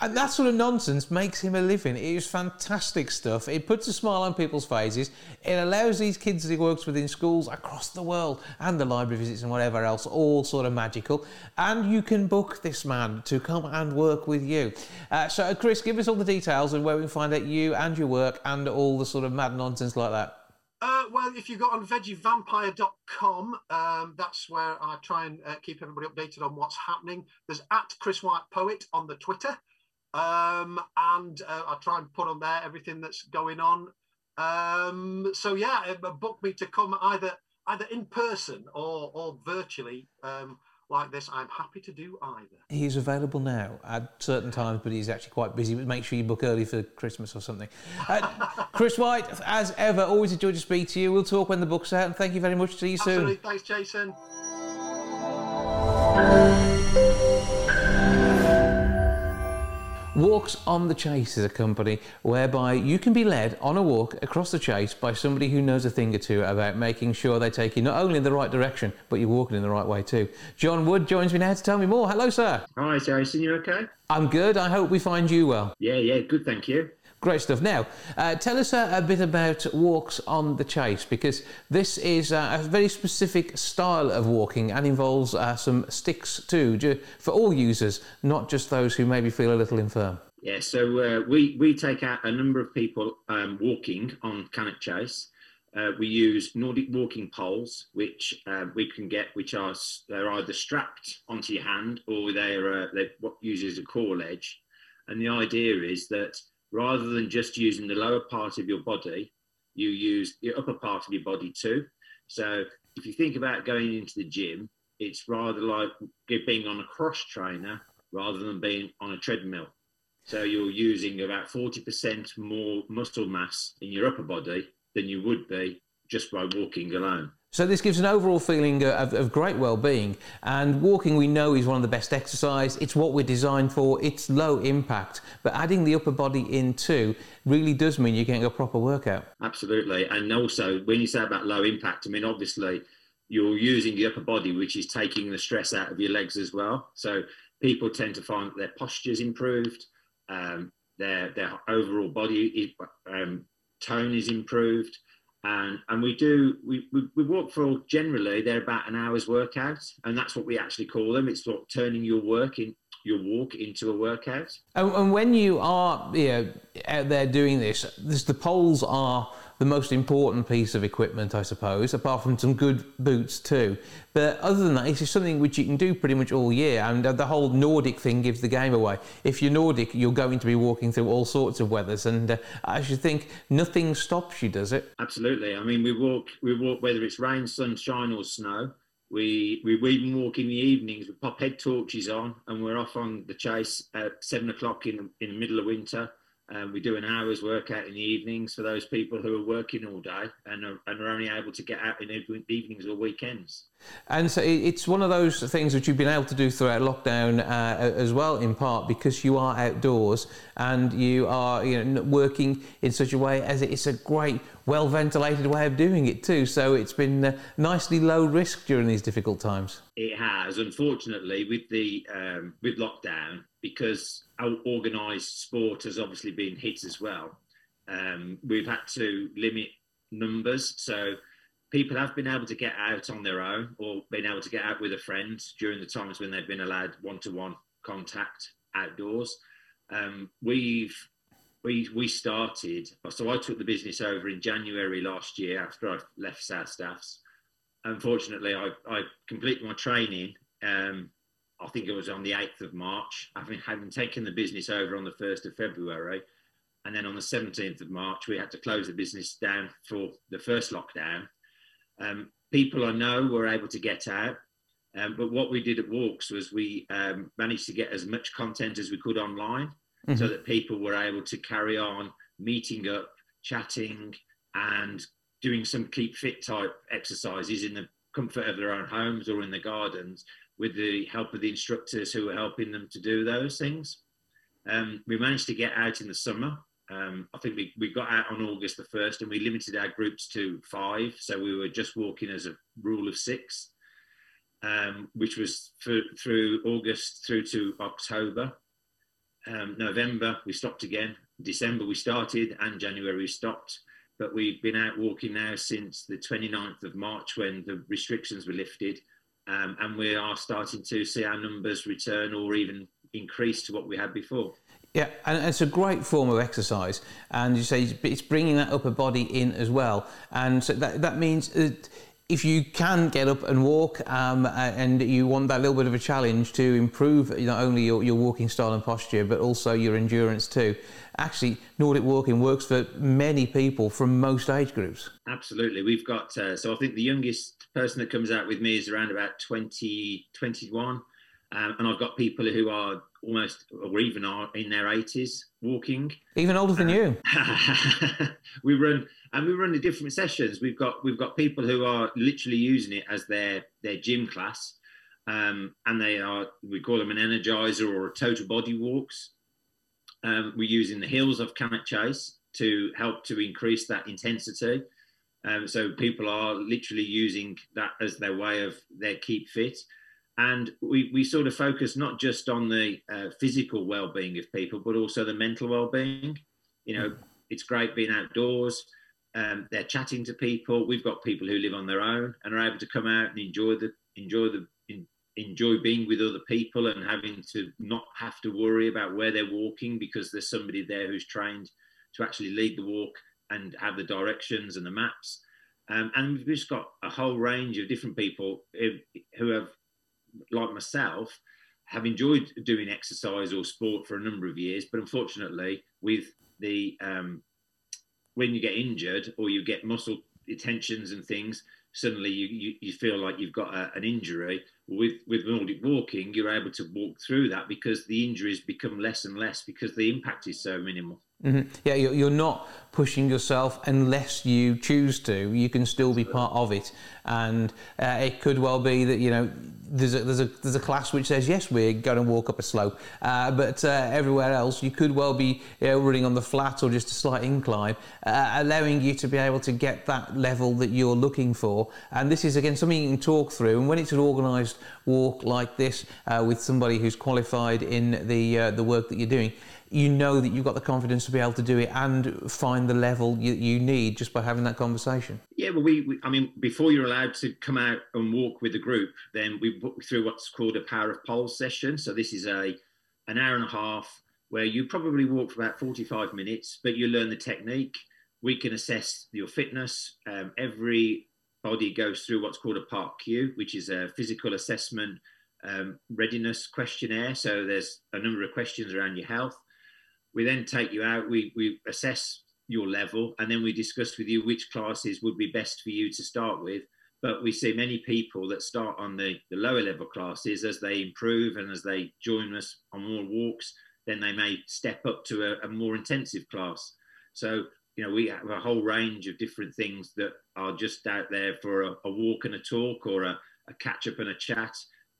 And that sort of nonsense makes him a living. It is fantastic stuff. It puts a smile on people's faces. It allows these kids that he works with in schools across the world and the library visits and whatever else all sort of magical. And you can book this man to come and work with you. Uh, so, Chris, give us all the details and where we can find out you and your work and all the sort of mad nonsense like that. Uh, well, if you go on veggievampire.com, um, that's where I try and uh, keep everybody updated on what's happening. There's at Chris White Poet on the Twitter. Um, and uh, I try and put on there everything that's going on. Um, so yeah, book me to come either either in person or or virtually um, like this. I'm happy to do either. He's available now at certain times, but he's actually quite busy. But make sure you book early for Christmas or something. Uh, Chris White, as ever, always a joy to speak to you. We'll talk when the book's out, and thank you very much. See you Absolutely. soon. Thanks, Jason. Walks on the Chase is a company whereby you can be led on a walk across the chase by somebody who knows a thing or two about making sure they take you not only in the right direction, but you're walking in the right way too. Jon Wood joins me now to tell me more. Hello, sir. Hi, Jason. You okay? I'm good. I hope we find you well. Yeah, yeah, good. Thank you. Great stuff. Now, uh, tell us uh, a bit about Walks on the Chase because this is uh, a very specific style of walking and involves uh, some sticks too for all users, not just those who maybe feel a little infirm. Yeah, so uh, we we take out a number of people um, walking on Cannock Chase. Uh, we use Nordic walking poles, which uh, we can get, which are they're either strapped onto your hand or they're uh, they what uses a core ledge. And the idea is that rather than just using the lower part of your body, you use the upper part of your body too. So if you think about going into the gym, it's rather like being on a cross trainer rather than being on a treadmill. So you're using about 40% more muscle mass in your upper body than you would be just by walking alone. So this gives an overall feeling uh, of, of great well-being. And walking, we know, is one of the best exercise. It's what we're designed for. It's low impact, but adding the upper body in too really does mean you're getting a proper workout. Absolutely. And also, when you say about low impact, I mean, obviously, you're using the upper body, which is taking the stress out of your legs as well. So people tend to find that their posture's improved, um, their their overall body um, tone is improved. And, and we do we, we, we walk for generally they're about an hour's workout and that's what we actually call them. It's like turning your work in your walk into a workout. And, and when you are you know, out there doing this, this, the poles are the most important piece of equipment, I suppose, apart from some good boots too. But other than that, it's just something which you can do pretty much all year. And the whole Nordic thing gives the game away. If you're Nordic, you're going to be walking through all sorts of weathers. And uh, I should think nothing stops you, does it? Absolutely. I mean, we walk, we walk whether it's rain, sunshine, or snow. We we even walk in the evenings. We pop head torches on, and we're off on the chase at seven o'clock in in the middle of winter. Um, we do an hour's workout in the evenings for those people who are working all day and are, and are only able to get out in evenings or weekends. And so it's one of those things which you've been able to do throughout lockdown uh, as well, in part because you are outdoors and you are you know, working in such a way as it's a great, well ventilated way of doing it too. So it's been uh, nicely low risk during these difficult times. It has, unfortunately, with the um, with lockdown, because organised sport has obviously been hit as well. Um, we've had to limit numbers, so people have been able to get out on their own or been able to get out with a friend during the times when they've been allowed one-to-one contact outdoors. Um, we've we we started. So I took the business over in January last year after I left South Staffs unfortunately, I, I completed my training. Um, I think it was on the 8th of March, having, having taken the business over on the 1st of February. And then on the 17th of March, we had to close the business down for the first lockdown. Um, people I know were able to get out. Um, but what we did at Walks was we um, managed to get as much content as we could online so that people were able to carry on meeting up, chatting, and doing some keep fit type exercises in the comfort of their own homes or in the gardens with the help of the instructors who were helping them to do those things. Um, we managed to get out in the summer. Um, I think we, we got out on August the 1st and we limited our groups to five. So we were just walking as a rule of six, um, which was for, through August through to October. Um, November, we stopped again. December, we started, and January, we stopped. But we've been out walking now since the 29th of March when the restrictions were lifted. Um, and we are starting to see our numbers return or even increase to what we had before. Yeah, and it's a great form of exercise, and you say it's bringing that upper body in as well, and so that that means that if you can get up and walk, um, and you want that little bit of a challenge to improve not only your, your walking style and posture, but also your endurance too. Actually, Nordic walking works for many people from most age groups. Absolutely, we've got uh, so I think the youngest person that comes out with me is around about 20, 21. Um, and I've got people who are almost or even are in their 80s walking. Even older than you. we run and we run the different sessions. We've got we've got people who are literally using it as their their gym class. Um, and they are we call them an energizer or a total body walks. Um, we're using the hills of Cannock Chase to help to increase that intensity. Um, so people are literally using that as their way of their keep fit. And we, we sort of focus not just on the uh, physical well-being of people but also the mental well-being. You know it's great being outdoors. Um, they're chatting to people. We've got people who live on their own and are able to come out and enjoy the enjoy the in, enjoy being with other people and having to not have to worry about where they're walking because there's somebody there who's trained to actually lead the walk and have the directions and the maps um, and we've just got a whole range of different people who have like myself, have enjoyed doing exercise or sport for a number of years, but unfortunately, with the um, when you get injured or you get muscle tensions and things, suddenly you, you, you feel like you've got a, an injury. With with Nordic walking, you're able to walk through that because the injuries become less and less because the impact is so minimal. Mm-hmm. Yeah, you're not pushing yourself unless you choose to. You can still be part of it, and uh, it could well be that you know there's a, there's a there's a class which says yes, we're going to walk up a slope, uh, but uh, everywhere else you could well be you know, running on the flat or just a slight incline, uh, allowing you to be able to get that level that you're looking for. And this is again something you can talk through. And when it's an organised walk like this uh, with somebody who's qualified in the uh, the work that you're doing you know that you've got the confidence to be able to do it and find the level you, you need just by having that conversation. Yeah, well, we, we, I mean, before you're allowed to come out and walk with the group, then we put through what's called a power of poles session. So this is a an hour and a half where you probably walk for about 45 minutes, but you learn the technique. We can assess your fitness. Um, every body goes through what's called a PARQ, which is a physical assessment um, readiness questionnaire. So there's a number of questions around your health we then take you out, we, we assess your level, and then we discuss with you which classes would be best for you to start with. But we see many people that start on the, the lower level classes as they improve and as they join us on more walks, then they may step up to a, a more intensive class. So, you know, we have a whole range of different things that are just out there for a, a walk and a talk or a, a catch up and a chat,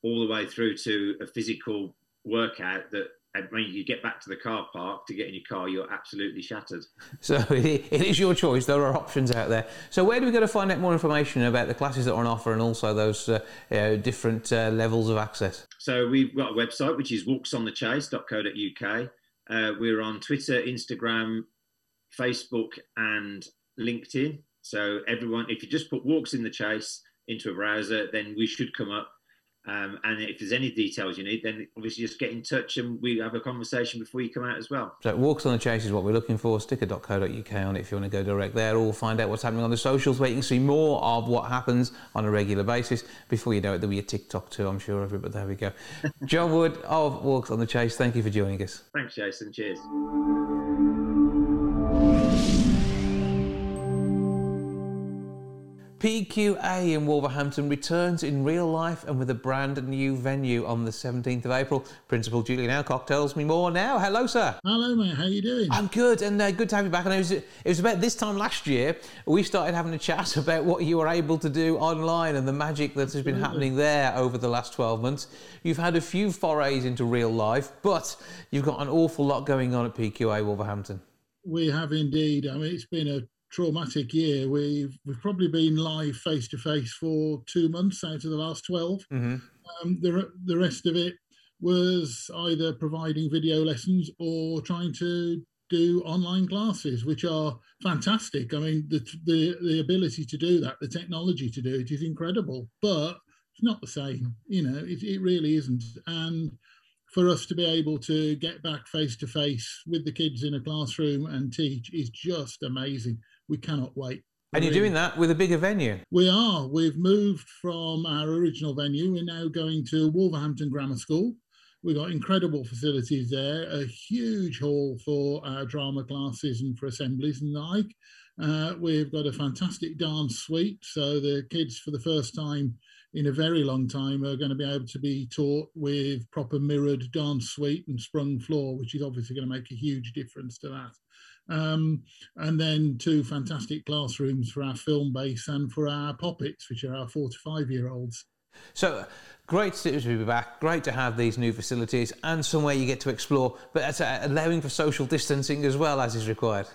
all the way through to a physical workout that and when you get back to the car park to get in your car, you're absolutely shattered. So it is your choice. There are options out there. So where do we go to find out more information about the classes that are on offer and also those uh, uh, different uh, levels of access? So we've got a website which is walksonthechase.co.uk. Uh, we're on Twitter, Instagram, Facebook, and LinkedIn. So everyone, if you just put Walks in the Chase into a browser, then we should come up um, and if there's any details you need, then obviously just get in touch and we have a conversation before you come out as well. So Walks on the Chase is what we're looking for. Sticker.co.uk on it if you want to go direct there or find out what's happening on the socials where you can see more of what happens on a regular basis. Before you know it, there'll be a TikTok too, I'm sure of it, but there we go. Jon Wood of Walks on the Chase, thank you for joining us. Thanks, Jason. Cheers. PQA in Wolverhampton returns in real life and with a brand new venue on the 17th of April. Principal Julian Alcock tells me more now. Hello, sir. Hello, mate. How are you doing? I'm good, and uh, good to have you back. And it was, it was about this time last year we started having a chat about what you were able to do online and the magic that has been happening there over the last 12 months. You've had a few forays into real life, but you've got an awful lot going on at PQA Wolverhampton. We have indeed. I mean, it's been a traumatic year. We've we've probably been live face to face for two months out of the last 12 Mm-hmm. Um, the the rest of it was either providing video lessons or trying to do online classes, which are fantastic. I mean, the the the ability to do that, the technology to do it is incredible, but it's not the same. You know, it, it really isn't. And for us to be able to get back face to face with the kids in a classroom and teach is just amazing. We cannot wait. And you're doing that with a bigger venue. We are. We've moved from our original venue. We're now going to Wolverhampton Grammar School. We've got incredible facilities there, a huge hall for our drama classes and for assemblies and the like. Uh, we've got a fantastic dance suite. So the kids, for the first time in a very long time, are going to be able to be taught with proper mirrored dance suite and sprung floor, which is obviously going to make a huge difference to that. Um, and then two fantastic classrooms for our film base and for our poppets, which are our four to five year olds. So great to be back. Great to have these new facilities and somewhere you get to explore, but uh, allowing for social distancing as well as is required.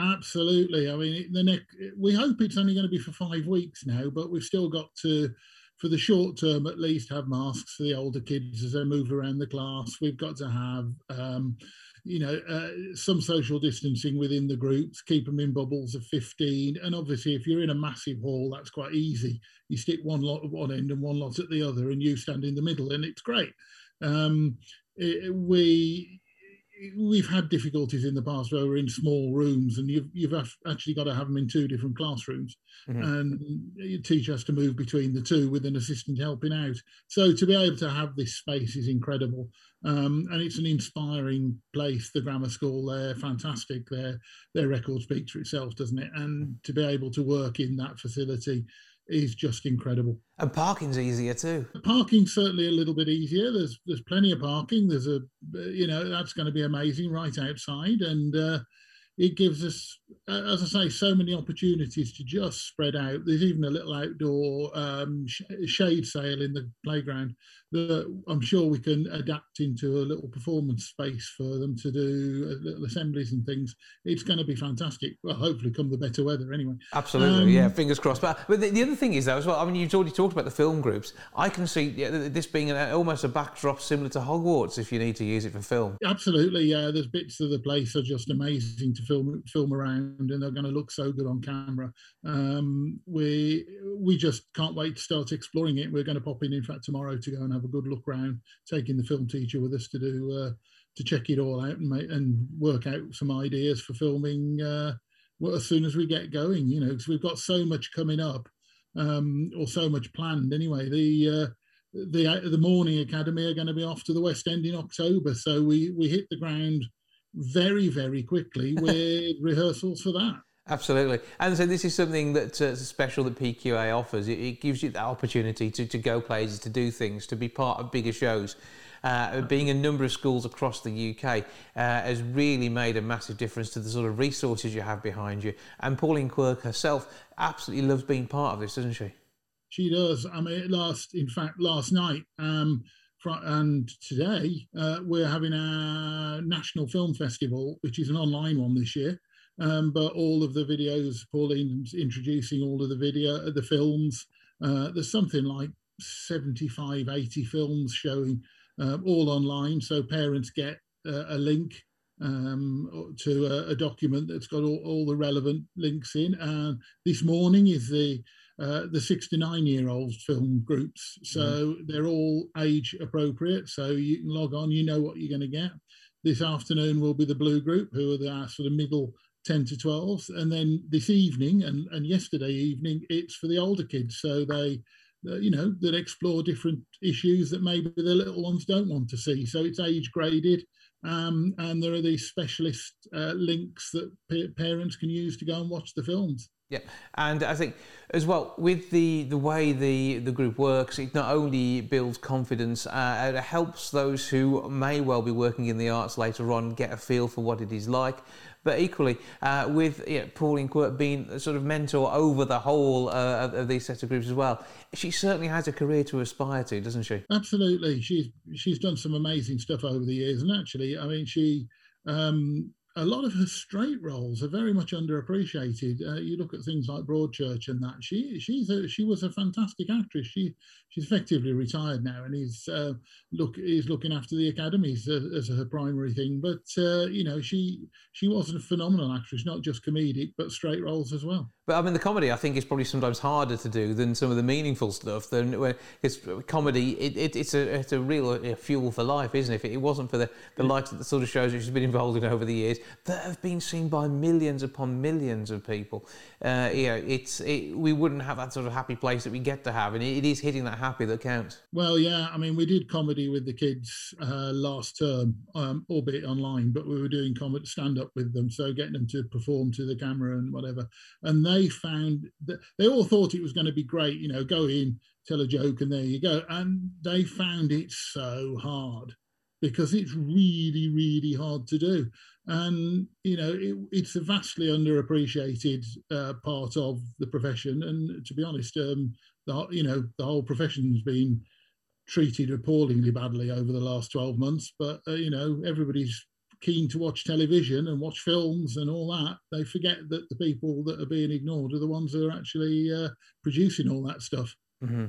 Absolutely. I mean, the next, we hope it's only going to be for five weeks now, but we've still got to, for the short term at least, have masks for the older kids as they move around the class. We've got to have, um, you know, uh, some social distancing within the groups, keep them in bubbles of 15. And obviously, if you're in a massive hall, that's quite easy. You stick one lot at one end and one lot at the other, and you stand in the middle, and it's great. Um, it, we we've had difficulties in the past where we're in small rooms and you've you've actually got to have them in two different classrooms Mhm. and your teacher has to move between the two with an assistant helping out. So to be able to have this space is incredible um, and it's an inspiring place. The grammar school they're fantastic. Their their record speaks for itself doesn't it? And to be able to work in that facility is just incredible And parking's easier too. Parking's certainly a little bit easier. There's there's plenty of parking. There's a you know that's going to be amazing right outside, and uh, it gives us, as I say, so many opportunities to just spread out. There's even a little outdoor um, sh- shade sail in the playground that I'm sure we can adapt into a little performance space for them to do uh, little assemblies and things. It's going to be fantastic. Well, hopefully, come the better weather anyway. Absolutely, Um, yeah. Fingers crossed. But, but the, the other thing is though as well. I mean, you've already talked about the film groups. I can see yeah, this being an, almost a backdrop similar to Hogwarts if you need to use it for film. Absolutely, yeah. There's bits of the place are just amazing to film film around, and they're going to look so good on camera. Um, we we just can't wait to start exploring it. We're going to pop in, in fact, tomorrow to go and have a good look around, taking the film teacher with us to do uh, to check it all out and make, and work out some ideas for filming. Uh, well, as soon as we get going, you know, because we've got so much coming up, um, or so much planned anyway. The uh, the the morning academy are going to be off to the West End in October, so we we hit the ground very very quickly with rehearsals for that. Absolutely. And so this is something that's uh, special that PQA offers. It, it gives you that opportunity to, to go places, to do things, to be part of bigger shows. Uh, being a number of schools across the UK uh, has really made a massive difference to the sort of resources you have behind you. And Pauline Quirk herself absolutely loves being part of this, doesn't she? She does. I mean, last in fact last night um, and today uh, we're having our national film festival, which is an online one this year. Um, but all of the videos, Pauline's introducing all of the video, the films. Uh, there's something like 75, 80 films showing um, all online. So parents get uh, a link um, to a, a document that's got all, all the relevant links in. And this morning is the uh, the 69 year old film groups. So they're all age appropriate. So you can log on, you know what you're going to get. This afternoon will be the blue group, who are the sort of middle 10 to 12s. And then this evening and, and yesterday evening, it's for the older kids. So they, uh, you know, that explore different issues that maybe the little ones don't want to see. So it's age graded. Um, and there are these specialist uh, links that pa- parents can use to go and watch the films. Yeah, and I think as well with the the way the the group works, it not only builds confidence, uh, it helps those who may well be working in the arts later on get a feel for what it is like. But equally, uh, with you know, Pauline Quirk being a sort of mentor over the whole uh, of, of these sets of groups as well, she certainly has a career to aspire to, doesn't she? Absolutely, she's she's done some amazing stuff over the years, and actually, I mean, she um, a lot of her straight roles are very much underappreciated. Uh, you look at things like Broadchurch and that. She she's a, she was a fantastic actress. She she's effectively retired now and is uh, look is looking after the academies as, as her primary thing. But uh, you know she she was a phenomenal actress, not just comedic but straight roles as well. But I mean, the comedy I think is probably sometimes harder to do than some of the meaningful stuff. Than when it's comedy, it, it, it's a it's a real uh, fuel for life, isn't it? If it wasn't for the, the likes of the sort of shows that she's been involved in over the years that have been seen by millions upon millions of people, uh, yeah, it's it, we wouldn't have that sort of happy place that we get to have, and it, it is hitting that happy that counts. Well, yeah, I mean, we did comedy with the kids uh, last term, um, albeit online, but we were doing comedy stand up with them, so getting them to perform to the camera and whatever, and they found that they all thought it was going to be great, you know, go in, tell a joke, and there you go. And they found it so hard because it's really, really hard to do. And, you know, it, it's a vastly underappreciated uh, part of the profession. And to be honest, um, the, you know, the whole profession's been treated appallingly badly over the last 12 months. But, uh, you know, everybody's keen to watch television and watch films and all that, they forget that the people that are being ignored are the ones that are actually uh, producing all that stuff. Mm-hmm.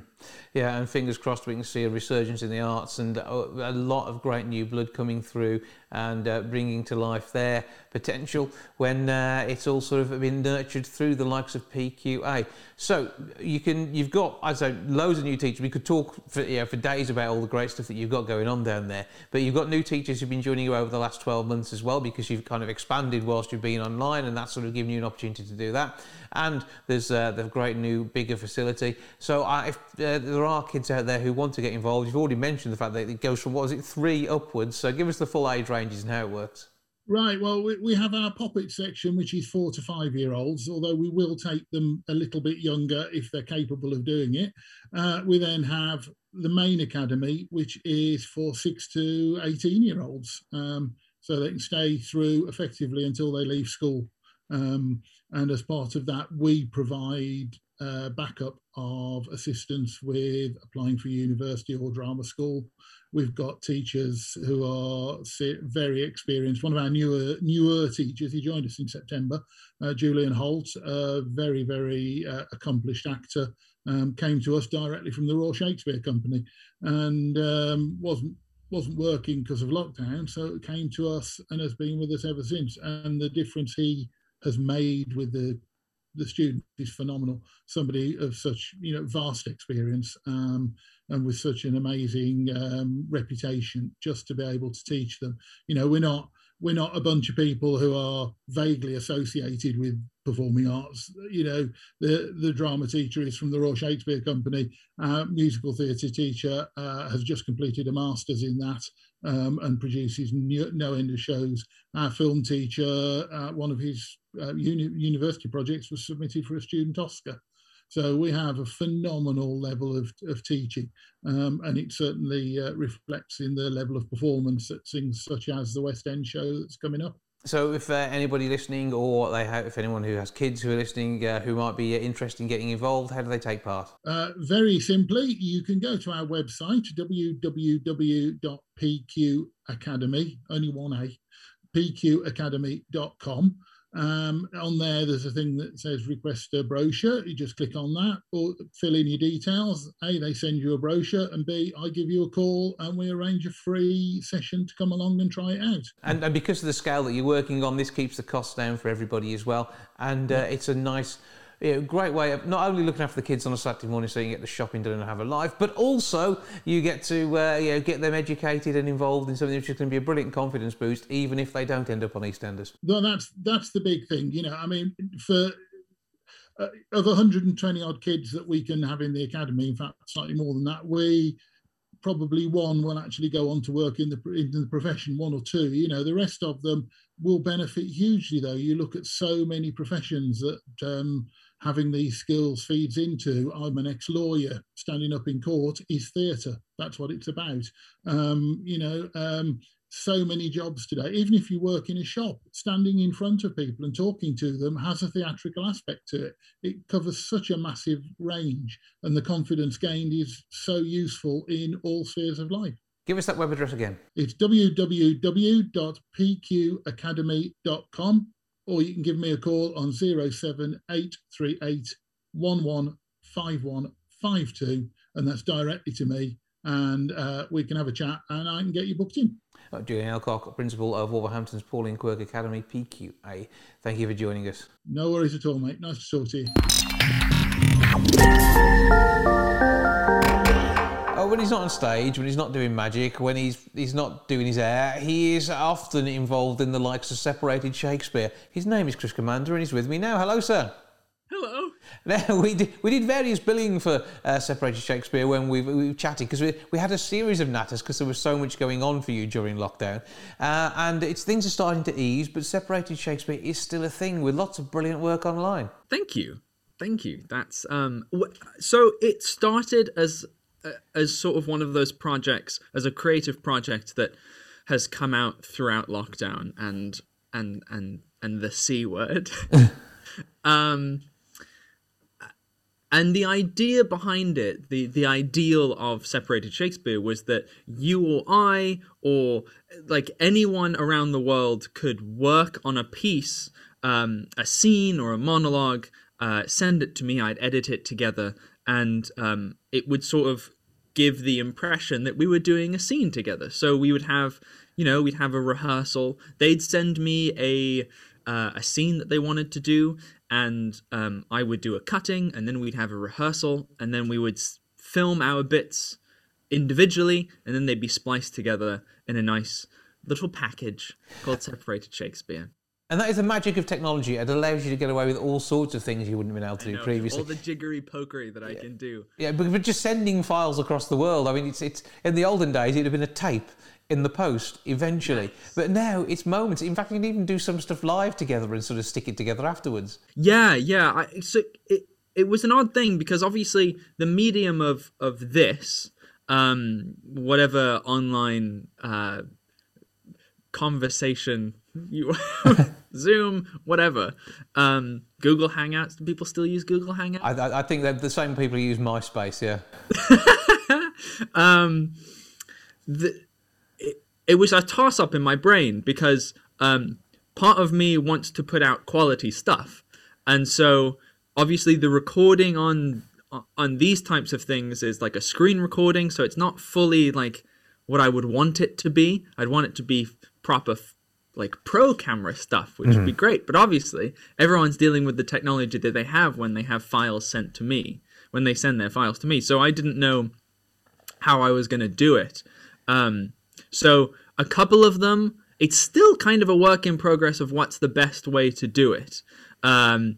Yeah, and fingers crossed we can see a resurgence in the arts and a lot of great new blood coming through and uh, bringing to life their potential when uh, it's all sort of been nurtured through the likes of PQA. So you can, you've got, I'd say, loads of new teachers. We could talk for, you know, for days about all the great stuff that you've got going on down there. But you've got new teachers who've been joining you over the last 12 months as well because you've kind of expanded whilst you've been online, and that's sort of given you an opportunity to do that. And there's uh, the great new bigger facility. So uh, if uh, there are kids out there who want to get involved, you've already mentioned the fact that it goes from what was it three upwards. So give us the full age ranges and how it works? Right. Well, we, we have our poppet section, which is four to five year olds, although we will take them a little bit younger if they're capable of doing it. Uh, we then have the main academy, which is for six to 18 year olds. Um, so they can stay through effectively until they leave school. Um, and as part of that, we provide uh, backup of assistance with applying for university or drama school. We've got teachers who are very experienced. One of our newer newer teachers, he joined us in September, uh, Julian Holt, a very very uh, accomplished actor, um, came to us directly from the Royal Shakespeare Company, and um, wasn't wasn't working because of lockdown, so it came to us and has been with us ever since. And the difference he has made with the the student is phenomenal. Somebody of such you know vast experience um, and with such an amazing um, reputation, just to be able to teach them. You know, we're not we're not a bunch of people who are vaguely associated with performing arts. You know, the the drama teacher is from the Royal Shakespeare Company. Our musical theatre teacher uh, has just completed a master's in that um, and produces new, no end of shows. Our film teacher, uh, one of his uh, uni- university projects was submitted for a student Oscar. So we have a phenomenal level of, of teaching, um, and it certainly uh, reflects in the level of performance at things such as the West End show that's coming up. So, if uh, anybody listening, or they have, if anyone who has kids who are listening uh, who might be uh, interested in getting involved, how do they take part? Uh, very simply, you can go to our website www.pqacademy, only one A, pqacademy.com. Um, on there, there's a thing that says request a brochure. You just click on that or fill in your details. A, they send you a brochure, and B, I give you a call and we arrange a free session to come along and try it out. And, and because of the scale that you're working on, this keeps the costs down for everybody as well. And uh, it's a nice you know, great way of not only looking after the kids on a Saturday morning so you can get the shopping done and have a life, but also you get to uh, you know, get them educated and involved in something which is going to be a brilliant confidence boost, even if they don't end up on EastEnders. Well, that's that's the big thing. You know, I mean, for uh, of 120 odd kids that we can have in the academy, in fact, slightly more than that, we probably one will actually go on to work in the in the profession, one or two. You know, the rest of them will benefit hugely, though. You look at so many professions that um, having these skills feeds into. I'm an ex lawyer, standing up in court is theatre. That's what it's about. Um, you know, um, so many jobs today, even if you work in a shop, standing in front of people and talking to them has a theatrical aspect to it. It covers such a massive range, and the confidence gained is so useful in all spheres of life. Give us that web address again. It's www.pqacademy.com, or you can give me a call on 07838 115152, and that's directly to me. And uh, we can have a chat and I can get you booked in. Uh, Julian Alcock, Principal of Wolverhampton's Pauline Quirk Academy, PQA. Thank you for joining us. No worries at all, mate. Nice to talk to you. When he's not on stage, when he's not doing magic, when he's he's not doing his air, he is often involved in the likes of separated Shakespeare. His name is Chris Commander, and he's with me now. Hello, sir. Hello. Now, we did, we did various billing for uh, Separated Shakespeare when we, we chatted because we, we had a series of natters because there was so much going on for you during lockdown. Uh, and it's things are starting to ease, but Separated Shakespeare is still a thing with lots of brilliant work online. Thank you. Thank you. That's um wh- so it started as as sort of one of those projects as a creative project that has come out throughout lockdown and and and and the c word. um and the idea behind it, the, the ideal of separated Shakespeare was that you or I or like anyone around the world could work on a piece, um, a scene or a monologue, uh, send it to me, I'd edit it together, and um, it would sort of give the impression that we were doing a scene together. So we would have, you know, we'd have a rehearsal. They'd send me a uh, a scene that they wanted to do, and um, I would do a cutting, and then we'd have a rehearsal, and then we would film our bits individually, and then they'd be spliced together in a nice little package called Separated Shakespeare. And that is the magic of technology. It allows you to get away with all sorts of things you wouldn't have been able to do know, previously. All the jiggery pokery that I can do. Yeah, but, but just sending files across the world. I mean, it's it's in the olden days it'd have been a tape in the post eventually, but now it's moments. In fact, you can even do some stuff live together and sort of stick it together afterwards. Yeah, yeah. I, so it it was an odd thing because obviously the medium of of this, um, whatever online uh, conversation you Zoom, whatever, um, Google Hangouts. Do people still use Google Hangouts? I, I, I think that the same people who use MySpace. Yeah. um, the, it, it was a toss up in my brain because um, part of me wants to put out quality stuff, and so obviously the recording on on these types of things is like a screen recording, so it's not fully like what I would want it to be. I'd want it to be proper. Like pro camera stuff, which would be Mhm. great, but obviously everyone's dealing with the technology that they have when they have files sent to me, when they send their files to me. So I didn't know how I was going to do it. Um, so a couple of them, it's still kind of a work in progress of what's the best way to do it. Um,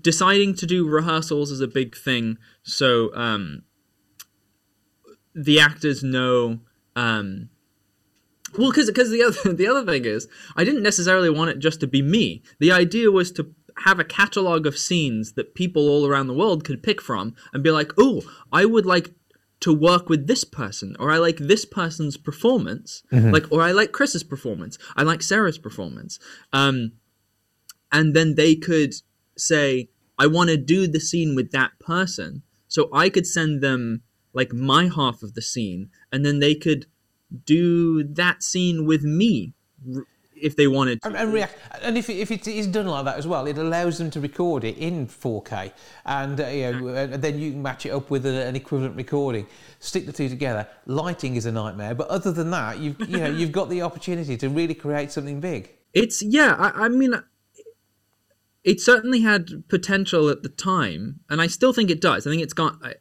deciding to do rehearsals is a big thing. So um, the actors know. Um, well, because because the other the other thing is, I didn't necessarily want it just to be me. The idea was to have a catalog of scenes that people all around the world could pick from and be like, oh, I would like to work with this person, or I like this person's performance, Mhm. like, or I like Chris's performance, I like Sarah's performance, um, and then they could say, I want to do the scene with that person, so I could send them like my half of the scene, and then they could do that scene with me if they wanted to. And, and react. And if, if it is done like that as well, it allows them to record it in 4K, and uh, you know, and then you can match it up with a, an equivalent recording. Stick the two together. Lighting is a nightmare, but other than that, you've you know you've got the opportunity to really create something big. It's yeah. I, I mean, it certainly had potential at the time, and I still think it does. I think it's got. I,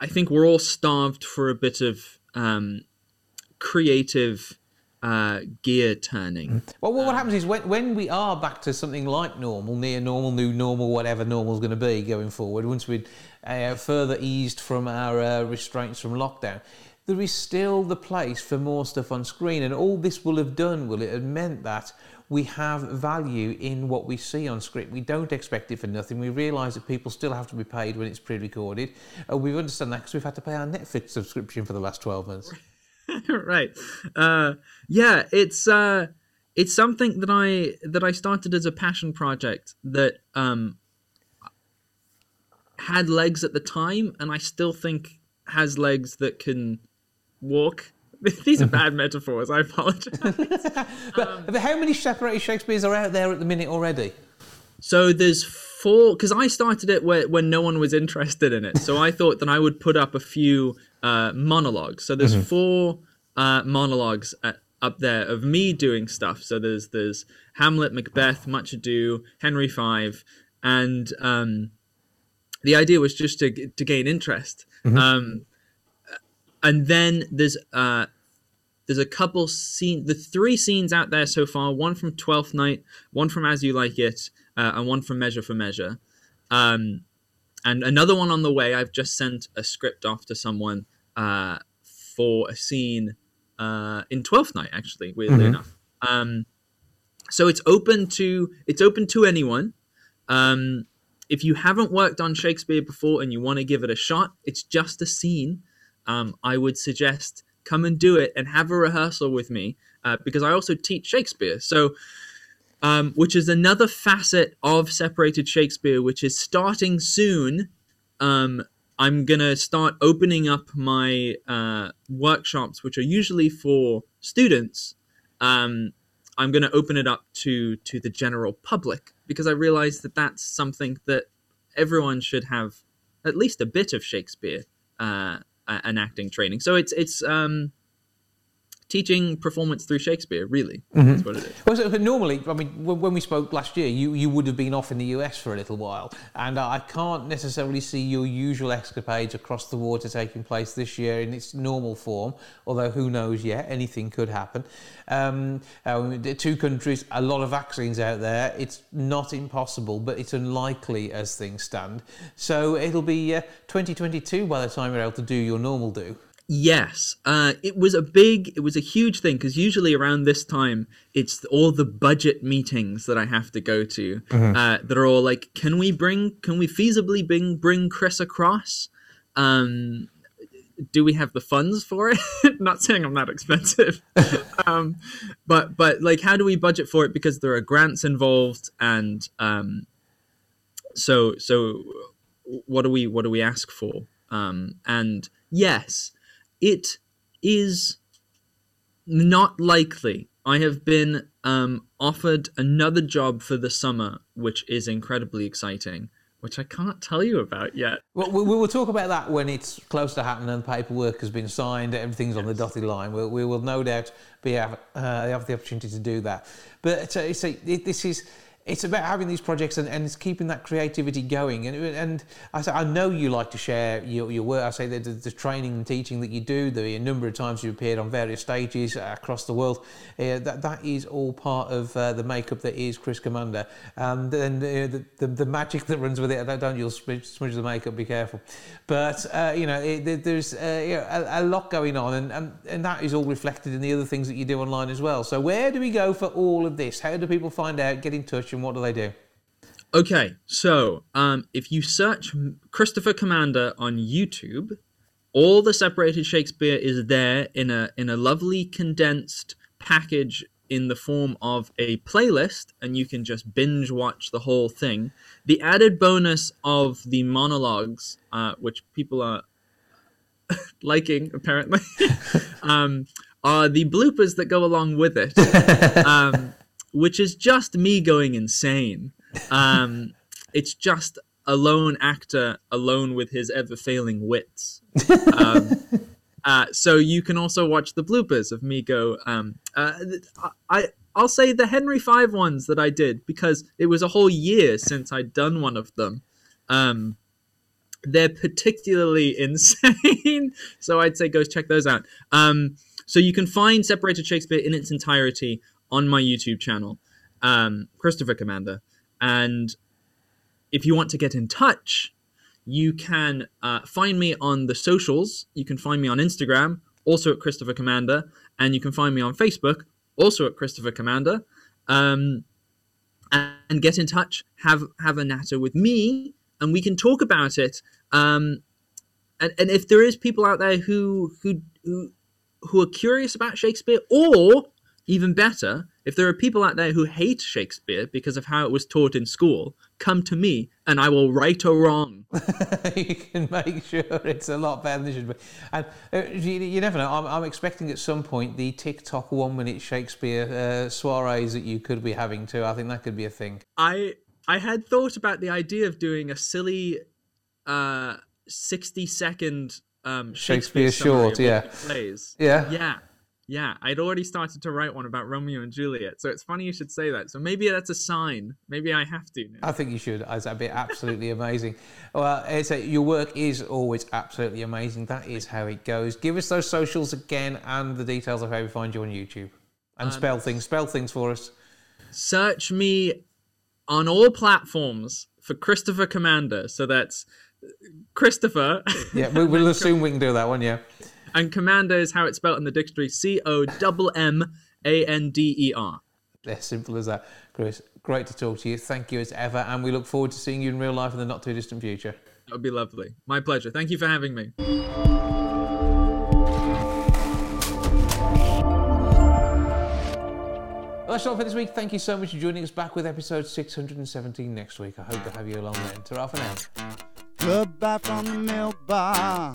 I think we're all starved for a bit of um, creative uh, gear turning. Well, what what happens is when, when we are back to something like normal, near normal, new normal, whatever normal is going to be going forward, once we're uh, further eased from our uh, restraints from lockdown, there is still the place for more stuff on screen. And all this will have done, will it have meant that we have value in what we see on script. We don't expect it for nothing. We realise that people still have to be paid when it's pre-recorded. Uh, we understand that because we've had to pay our Netflix subscription for the last 12 months. right. Uh, yeah, it's uh, it's something that I that I started as a passion project that um, had legs at the time, and I still think has legs that can walk. These are bad metaphors. I apologize. but, but how many separated Shakespeare's are out there at the minute already? So there's four because I started it where, when no one was interested in it. So I thought that I would put up a few uh, monologues. So there's Mhm. four uh, monologues at, up there of me doing stuff. So there's there's Hamlet, Macbeth, Much Ado, Henry V, and um, the idea was just to to gain interest. Mhm. Um, and then there's uh, there's a couple scene the three scenes out there so far one from 12th night one from as you like it uh, and one from measure for measure um, and another one on the way i've just sent a script off to someone uh, for a scene uh, in 12th night actually weirdly Mhm. enough um, so it's open to it's open to anyone um, if you haven't worked on shakespeare before and you want to give it a shot it's just a scene um, i would suggest come and do it and have a rehearsal with me uh, because I also teach Shakespeare. So, um, which is another facet of separated Shakespeare, which is starting soon. Um, I'm gonna start opening up my uh, workshops, which are usually for students. Um, I'm gonna open it up to to the general public because I realize that that's something that everyone should have at least a bit of Shakespeare uh, a- an acting training. So it's it's um, teaching performance through Shakespeare. Really, that's what it is. Well, so, normally, I mean, when when we spoke last year, you, you would have been off in the US for a little while, and I can't necessarily see your usual escapades across the water taking place this year in its normal form. Although who knows yet? Anything could happen. Um, the two countries, a lot of vaccines out there. It's not impossible, but it's unlikely as things stand. So it'll be uh, 2022 by the time you're able to do your normal do. Yes, uh, it was a big, it was a huge thing because usually around this time, it's all the budget meetings that I have to go to Mhm. uh, that are all like, can we bring, can we feasibly bring bring Chris across? Um, do we have the funds for it? Not saying I'm that expensive, um, but but like, how do we budget for it? Because there are grants involved, and um, so so what do we what do we ask for? Um, and yes, it is not likely. I have been um, offered another job for the summer, which is incredibly exciting, which I can't tell you about yet. Well, we, we will talk about that when it's close to happening and paperwork has been signed, everything's on the dotted line. We'll, we will no doubt be have, uh, have the opportunity to do that. But uh, so it, this is it's about having these projects and, and it's keeping that creativity going. And, and I say, I know you like to share your, your work. I say the, the training and teaching that you do, the number of times you've appeared on various stages across the world, uh, that, that is all part of uh, the makeup that is Chris Commander. And then uh, the, the, the magic that runs with it, don't- don't you'll smudge, smudge the makeup, be careful. But, uh, you know, it, there's uh, you know, a, a lot going on and, and, and that is all reflected in the other things that you do online as well. So where do we go for all of this? How do people find out, get in touch and what do they do? Okay, so um, if you search Christopher Commander on YouTube, all the separated Shakespeare is there in a in a lovely condensed package in the form of a playlist, and you can just binge watch the whole thing. The added bonus of the monologues, uh, which people are liking apparently, um, are the bloopers that go along with it, um, which is just me going insane. Um, it's just a lone actor alone with his ever failing wits. Um, uh, so you can also watch the bloopers of me go. Um, uh, I I'll say the Henry V ones that I did because it was a whole year since I'd done one of them. Um, they're particularly insane, so I'd say go check those out. Um, so you can find Separated Shakespeare in its entirety on my YouTube channel, um, Christopher Commander. And if you want to get in touch, you can uh, find me on the socials. You can find me on Instagram, also at Christopher Commander, and you can find me on Facebook, also at Christopher Commander. um, and, get in touch. Have have a natter with me, and we can talk about it. Um, and, and if there is people out there who who who who are curious about Shakespeare, or even better, if there are people out there who hate Shakespeare because of how it was taught in school, come to me and I will right a wrong. you can make sure it's a lot better than it should be. And uh, you, you never know. I'm, I'm expecting at some point the TikTok one minute Shakespeare uh, soirees that you could be having too. I think that could be a thing. I I had thought about the idea of doing a silly uh 60 second um Shakespeare Shakespeare, short, yeah. plays. Yeah. Yeah. Yeah, I'd already started to write one about Romeo and Juliet, so it's funny you should say that. So maybe that's a sign. Maybe I have to now. I think you should. That'd be absolutely amazing. Well, it's a, your work is always absolutely amazing. That is how it goes. Give us those socials again and the details of how we find you on YouTube. And Um, spell things. Spell things for us. Search me on all platforms for Christopher Commander. So that's Christopher. Yeah, we, we'll assume we can do that one. Yeah. And Commander is how it's spelled in the dictionary C O M M A N D E R. As simple as that. Chris, great to talk to you. Thank you as ever. And we look forward to seeing you in real life in the not too distant future. That would be lovely. My pleasure. Thank you for having me. Well, that's all for this week. Thank you so much for joining us back with episode 617 next week. I hope to have you along then. Ta-ra for now. Goodbye from the milk bar.